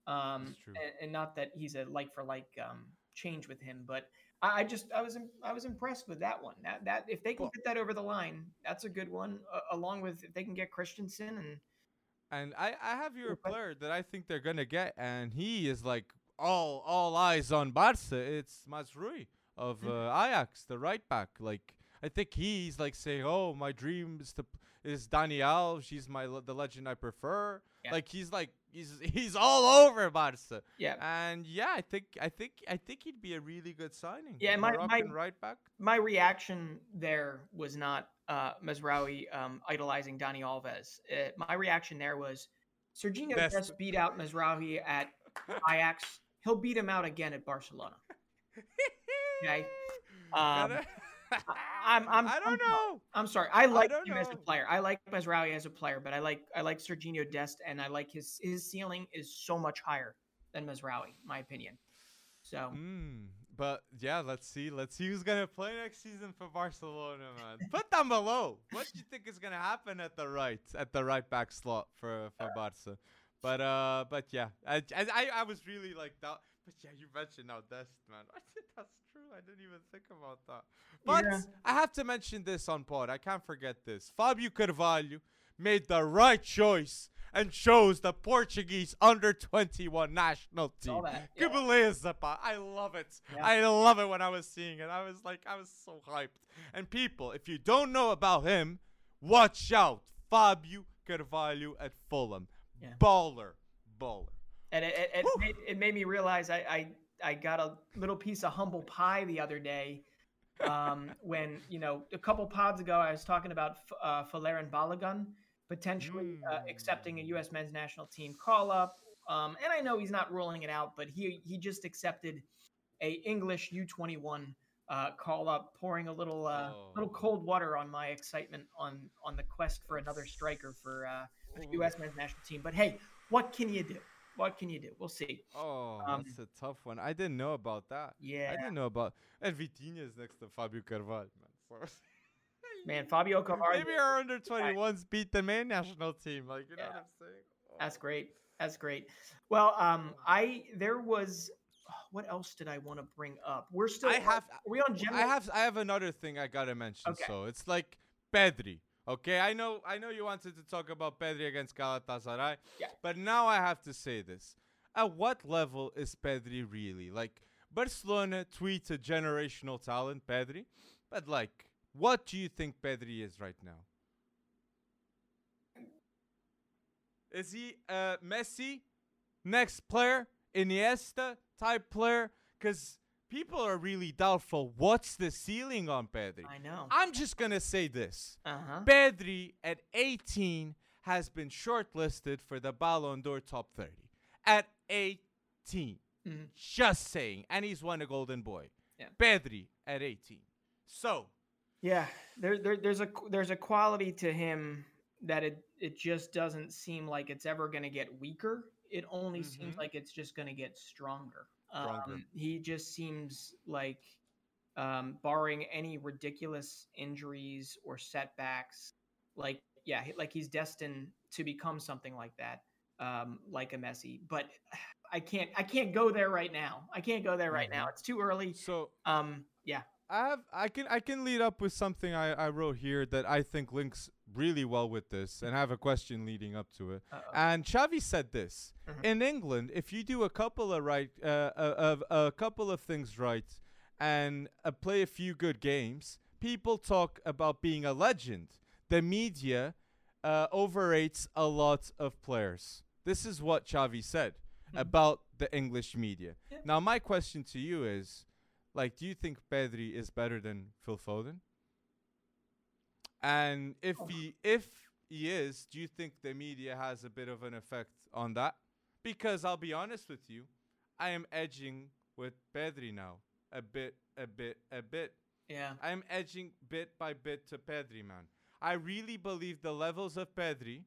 Um, And, and not that he's a like for like um, change with him, but I, I just I was I was impressed with that one. That that if they can Well- get that over the line, that's a good one. Uh, along with if they can get Christensen and And I, I have your player that I think they're gonna get, and he is like all all eyes on Barca. It's Mazraoui of uh, Ajax, the right back. Like I think he's like saying, "Oh, my dream is to p- is Danielle. She's my the legend I prefer." Yeah. Like he's like he's he's all over Barca. yeah. And yeah, I think I think I think he'd be a really good signing. Yeah, my- my- right back. my reaction there was not uh, um, idolizing Dani Alves. Uh, my reaction there was Sergiño Dest. just beat out Mazraoui at Ajax. He'll beat him out again at Barcelona. Okay. Um, I'm, I'm, I I'm don't know. I'm sorry. I like don't him as a player. I like Mazraoui as a player, but I like I like Sergiño Dest, and I like his his ceiling is so much higher than Mazraoui, my opinion. So Mm, but yeah, let's see. Let's see who's gonna play next season for Barcelona, man. Put down below. What do you think is gonna happen at the right at the right back slot for for Barca? But uh, but yeah, I I I, I was really like that. Yeah, you mentioned now Dest, man. I think that's true. I didn't even think about that. But Yeah. I have to mention this on pod. I can't forget this. Fabio Carvalho made the right choice and chose the Portuguese under 21 national team. Que yeah. beleza, pá. I love it. Yeah. I love it when I was seeing it. I was like, I was so hyped. And people, if you don't know about him, watch out. Fabio Carvalho at Fulham. Yeah. Baller. Baller. And it it, it, made, it made me realize I, I I got a little piece of humble pie the other day. Um, when you know a couple pods ago, I was talking about F- uh, Folarin Balogun potentially uh, accepting a U.S. men's national team call up. Um, and I know he's not ruling it out, but he he just accepted a English U21 uh, call up, pouring a little uh, little Oh. cold water on my excitement on on the quest for another striker for uh, for the U.S. men's national team. But hey, what can you do? What can you do? We'll see. Oh, Um, that's a tough one. I didn't know about that. Yeah, I didn't know about. And Vitinha is next to Fabio Carvalho, man. So man, Fabio Carvalho. maybe our under 21s beat the main national team. Like, you know what I'm saying? That's Oh. great. That's great. Well, um, I there was. What else did I want to bring up? We're still. I have. Are we on general? I have. I have another thing I gotta mention. Okay. So it's like Pedri. Okay, I know. I know you wanted to talk about Pedri against Galatasaray. Yeah. But now I have to say this: At what level is Pedri really? Like Barcelona tweets a generational talent, Pedri, but like, what do you think Pedri is right now? Is he uh, Messi, next player, Iniesta type player? Because people are really doubtful. What's the ceiling on Pedri? I know. I'm just gonna say this: Uh huh. Pedri at 18 has been shortlisted for the Ballon d'Or top 30. At 18, Mhm. just saying, and he's won a Golden Boy. Yeah. Pedri at 18. So Yeah, there, there there's a there's a quality to him that it it just doesn't seem like it's ever going to get weaker. It only seems Mhm. like it's just going to get stronger. Um, he just seems like, um, barring any ridiculous injuries or setbacks, like yeah, like he's destined to become something like that, um, like a Messi. But I can't I can't go there right now. I can't go there right now. Mhm. It's too early. so Um, yeah. I have I can I can lead up with something I, I wrote here that I think links really well with this and I have a question leading up to it. Uh-oh. And Xavi said this Mhm. in England, if you do a couple of right, uh, uh, uh, a couple of things right, and uh, play a few good games, people talk about being a legend. The media uh, overrates a lot of players. This is what Xavi said Mhm. about the English media. Yeah. Now, my question to you is, like, do you think Pedri is better than Phil Foden? And if Oh. he if he is, do you think the media has a bit of an effect on that? Because I'll be honest with you, I am edging with Pedri now. A bit, a bit, a bit. Yeah. I'm edging bit by bit to Pedri, man. I really believe the levels of Pedri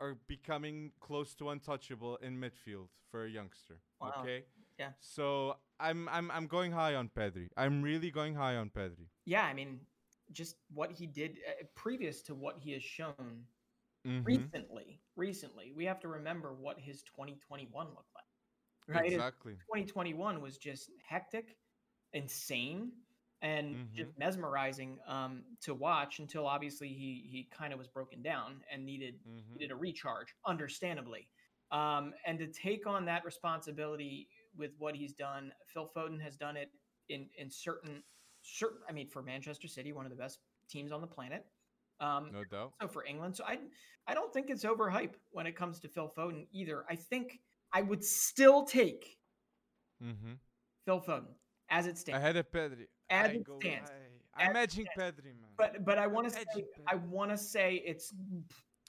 are becoming close to untouchable in midfield for a youngster. Wow. Okay. Yeah. So I'm I'm I'm going high on Pedri. I'm really going high on Pedri. Yeah, I mean, just what he did uh, previous to what he has shown Mhm. recently. Recently, we have to remember what his 2021 looked like. Right? His Exactly. 2021 was just hectic, insane, and Mm-hmm. just mesmerizing um, to watch until obviously he he kind of was broken down and needed Mhm. needed a recharge, understandably. Um, and to take on that responsibility with what he's done, Phil Foden has done it in in certain certain. I mean, for Manchester City, one of the best teams on the planet. Um, No doubt. so for England, so I I don't think it's overhype when it comes to Phil Foden either. I think I would still take Mm-hmm. Phil Foden as it stands. Ahead of Pedri. As I it go stands. I'm As it edging Pedri, man. But but I want to say I want to say it's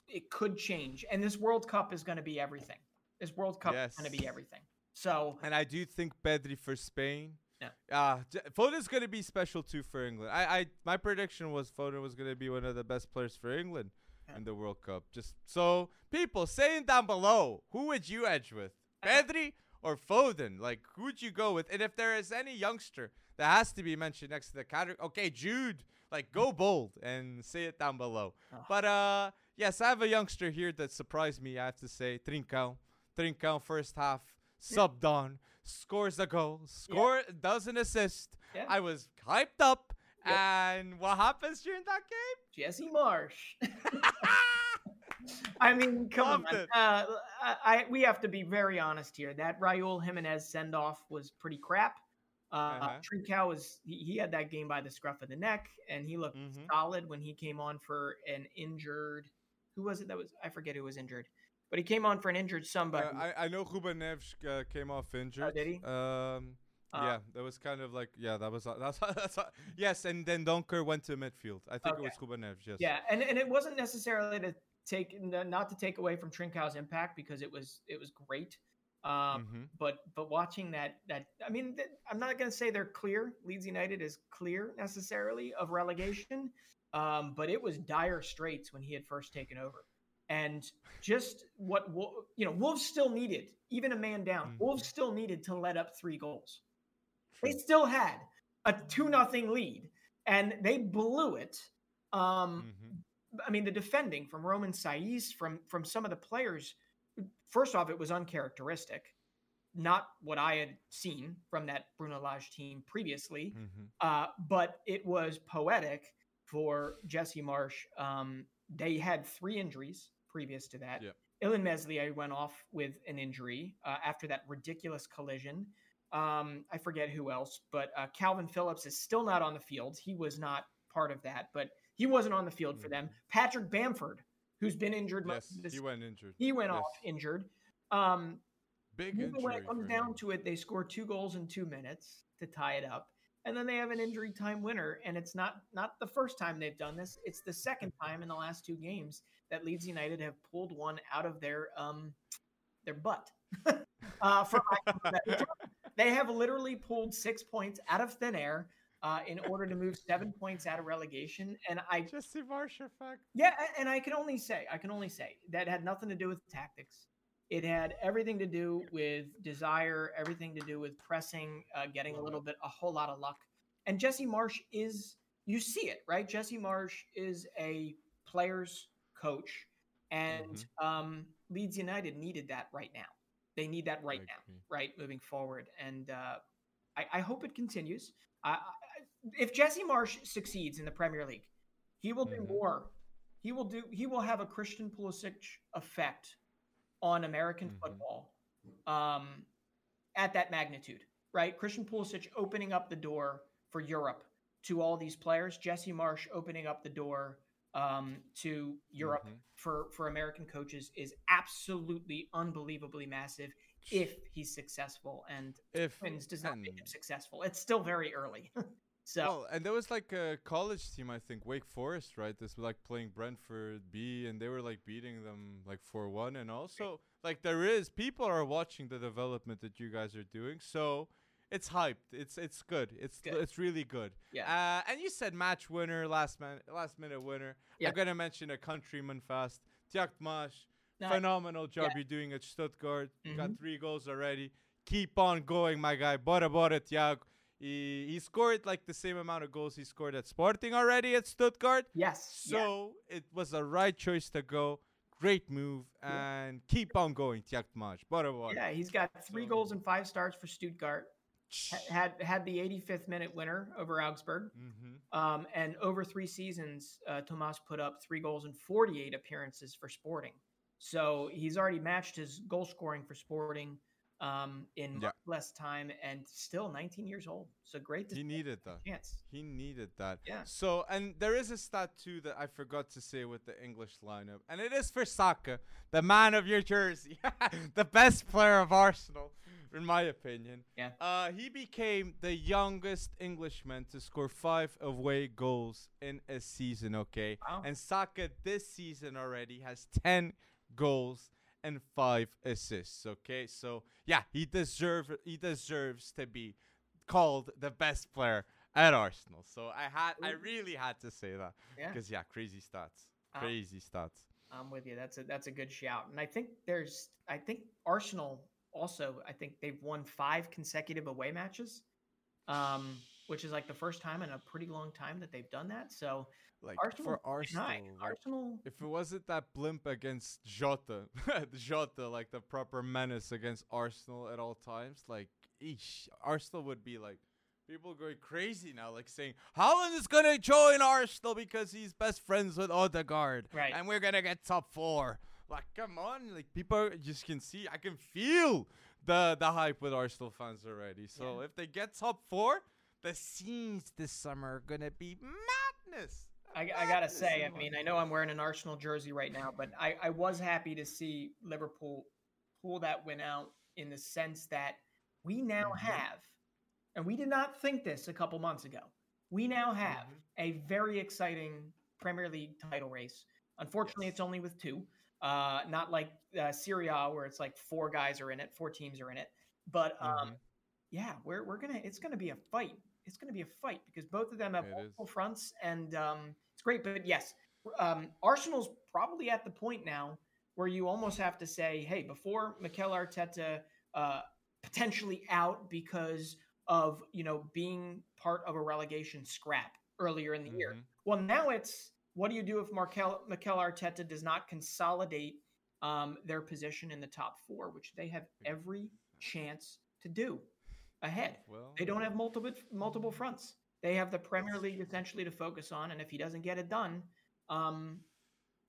it could change, and this World Cup is going to be everything. This World Cup is going to be everything. So And I do think Pedri for Spain. Yeah. Uh, Foden's going to be special too for England. I, I my prediction was Foden was going to be one of the best players for England Yeah. in the World Cup. Just so people saying down below, who would you edge with? Pedri or Foden? Like who would you go with? And if there is any youngster that has to be mentioned next to the category, okay, Jude. Like go bold and say it down below. Oh. But uh yes, I have a youngster here that surprised me, I have to say. Trincão. Trincão first half subbed on, scores a goal, score does an assist. Yeah. I was hyped up. Yep. And what happens during that game? Jesse Marsch. I mean, come Loved on. Uh, I, I we have to be very honest here. That Raul Jimenez send off was pretty crap. Uh, Uh-huh. Trincão was he, he had that game by the scruff of the neck, and he looked Mhm. solid when he came on for an injured. Who was it that was? I forget who was injured, but he came on for an injured Uh, somebody. I, I know Ruben Neves uh, came off injured. Oh, did he? Um, Uh, yeah, that was kind of like yeah, that was that's that's yes, and then Dendoncker went to midfield. I think Okay. it was Ruben Neves. Yes. Yeah, and, and it wasn't necessarily to take not to take away from Trincão's impact because it was it was great. Um, hmm but but watching that that I mean th- I'm not going to say they're clear. Leeds United is clear necessarily of relegation, um, but it was dire straits when he had first taken over, and just what you know Wolves still needed even a man down. Mhm. Wolves still needed to let up three goals. They still had a two nothing lead, and they blew it. Um, hmm I mean, the defending from Romain Saïss, from from some of the players. First off, it was uncharacteristic, not what I had seen from that Bruno Lage team previously. hmm Uh, but it was poetic for Jesse Marsch. Um, they had three injuries previous to that. Yep. Illan Meslier went off with an injury uh, after that ridiculous collision. Um, I forget who else, but uh, Kalvin Phillips is still not on the field. He was not part of that, but he wasn't on the field for them. Patrick Bamford, who's been injured, Yes, this, he went injured. he went yes. off injured. Um, Big injury. when it comes down him. to it, they score two goals in two minutes to tie it up, and then they have an injury time winner. And it's not not the first time they've done this; it's the second time in the last two games that Leeds United have pulled one out of their um their butt. uh, for lack of a better term. they have literally pulled six points out of thin air uh, in order to move seven points out of relegation. And I Jesse Marsch effect. yeah, and I can only say, I can only say that had nothing to do with tactics. It had everything to do with desire, everything to do with pressing, uh, getting a little bit, a whole lot of luck. And Jesse Marsch is, you see it, right? Jesse Marsch is a player's coach, and um, Leeds United needed that right now. They need that right now right moving forward and uh, I, I hope it continues I, I, if jesse marsch succeeds in the premier league he will do Mhm. more he will do he will have a christian pulisic effect on american Mhm. football um, at that magnitude right christian pulisic opening up the door for europe to all these players jesse marsch opening up the door um, to europe Mhm. for for american coaches is absolutely unbelievably massive if he's successful and if twins does not make him successful it's still very early so Well, and there was like a college team, I think, Wake Forest, right? This was like playing Brentford B, and they were like beating them like four one. And also, like there is people are watching the development that you guys are doing. So it's hyped. It's it's good. It's Good. it's really good. Yeah. Uh, and you said match winner, last man, last minute winner. Yeah. I'm gonna mention a countryman fast. Tiago Tomás, No, phenomenal job yeah. you're doing at Stuttgart. You got three goals already. Keep on going, my guy. Bora bora, Tiago. He, he scored like the same amount of goals he scored at Sporting already at Stuttgart. yes. yeah. So it was a right choice to go. Great move and keep on going. Bora bora. Yeah, he's got three So- goals and five starts for Stuttgart. Had had the 85th minute winner over Augsburg. Mm-hmm. Um, and over three seasons, uh, Tomás put up three goals and 48 appearances for Sporting. So he's already matched his goal scoring for Sporting um, in Yeah. less time and still 19 years old. So great He needed that. chance. He needed that. Yeah. So, and there is a stat too that I forgot to say with the English lineup, and it is for Saka, the man of your jersey, the best player of Arsenal, in my opinion. Yeah. Uh, he became the youngest Englishman to score five away goals in a season. Okay. Wow. And Saka this season already has ten goals and five assists. Okay. So yeah, he deserve he deserves to be called the best player at Arsenal. So I had I really had to say that because yeah, crazy stats, crazy stats. I'm with you. That's a that's a good shout. And I think there's I think Arsenal also I think they've won five consecutive away matches, um, which is like the first time in a pretty long time that they've done that. So Like Arsenal for Arsenal, like, Arsenal, if it wasn't that blimp against Jota, Jota like the proper menace against Arsenal at all times, like eesh, Arsenal would be like. People going crazy now, like saying Haaland is gonna join Arsenal because he's best friends with Odegaard, Right. And we're gonna get top four. Like, come on, like people just can see, I can feel the the hype with Arsenal fans already. So Yeah. if they get top four, the scenes this summer are gonna be madness. I, I gotta say, I mean, I know I'm wearing an Arsenal jersey right now, but I, I was happy to see Liverpool pull that win out in the sense that we now Mhm. have, and we did not think this a couple months ago, we now have Mhm. a very exciting Premier League title race. Unfortunately, Yes. it's only with two, uh, not like uh, Serie A where it's like four guys are in it, four teams are in it. But um, Mhm. yeah, we're we're gonna it's gonna be a fight. It's gonna be a fight because both of them have It multiple is. fronts, and um, it's great. But yes, um, Arsenal's probably at the point now where you almost have to say, hey, before Mikel Arteta uh, potentially out because of you know being part of a relegation scrap earlier in the year. Mhm. Well, now it's what do you do if Markel, Mikel Arteta does not consolidate um, their position in the top four, which they have every chance to do ahead. Well, They don't have multiple multiple fronts. They have the Premier League essentially to focus on, and if he doesn't get it done, um,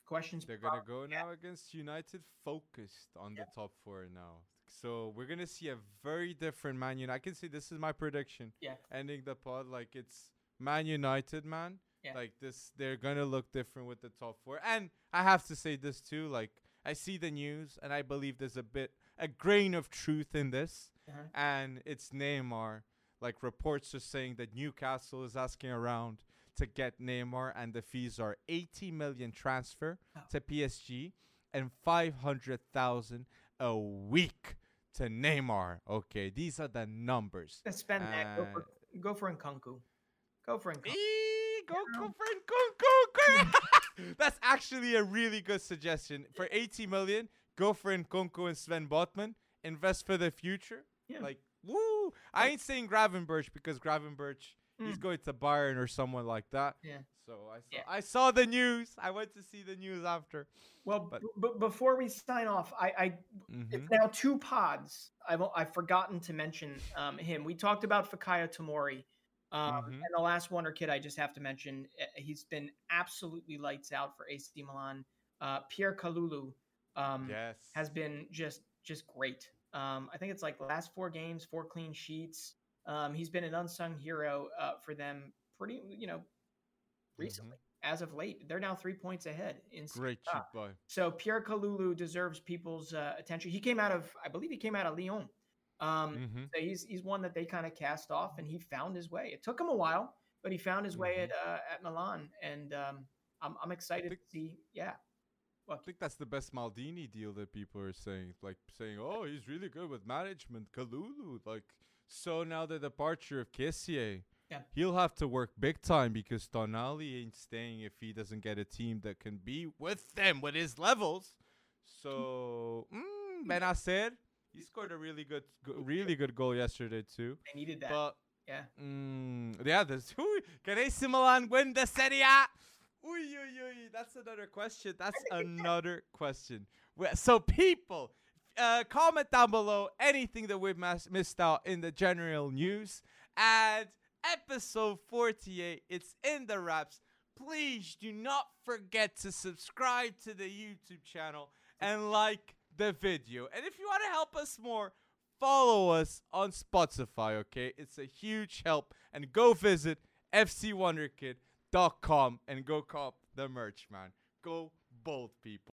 questions. They're gonna go now against United, focused on the top four now. So we're gonna see a very different Man United. I can see this is my prediction. Yeah. Ending the pod like it's Man United, man. Yeah. Like this, they're gonna look different with the top four. And I have to say this too. Like I see the news, and I believe there's a bit, a grain of truth in this. Uh-huh. And it's Neymar. Like reports are saying that Newcastle is asking around to get Neymar, and the fees are 80 million transfer Oh. to PSG and 500,000 a week to Neymar. Okay, these are the numbers. Let's spend that. Go for, Uh, go for Nkunku. Go for Nkunku. Eee, go Yeah. go for Nkunku. That's actually a really good suggestion. For 80 million, go for Nkunku and Sven Botman. Invest for the future. Yeah. Like, woo! I ain't saying Gravenberch because Gravenberch, he's Mm. going to Bayern or someone like that. Yeah. So I saw, Yeah. I saw the news. I went to see the news after. Well, but- b- before we sign off, I, I Mhm. it's now two pods. I've I've forgotten to mention um, him. We talked about Fikayo Tomori, um, Mhm. and the last Wonder Kid I just have to mention. uh, He's been absolutely lights out for AC Milan. Uh, Pierre Kalulu um, yes. has been just just great. Um, I think it's like last four games, four clean sheets. Um, he's been an unsung hero uh, for them. Pretty, you know, recently as of late. They're now three points ahead in Great cheap boy. So Pierre Kalulu deserves people's uh, attention. He came out of, I believe, he came out of Lyon. Um, Mm-hmm. so he's he's one that they kind of cast off, and he found his way. It took him a while, but he found his way at uh, at Milan, and um, I'm I'm excited think- to see. Yeah, I think that's the best Maldini deal that people are saying. Like saying, oh, he's really good with management. Kalulu, like So now the departure of Kessié, Yeah. he'll have to work big time because Tonali ain't staying if he doesn't get a team that can be with them with his levels. So mm, Bennacer, he scored a really good, really good goal yesterday too. They needed that. But yeah. mm, yeah, there's who can AC Milan win the Serie A? Uy, uy, uy, that's another question. That's another question. So people, uh, comment down below anything that we've missed out in the general news. And episode 48, it's in the wraps. Please do not forget to subscribe to the YouTube channel and like the video. And if you want to help us more, follow us on Spotify, okay? It's a huge help. And go visit fcwonderkid.com and go cop the merch, man. Go bold, people.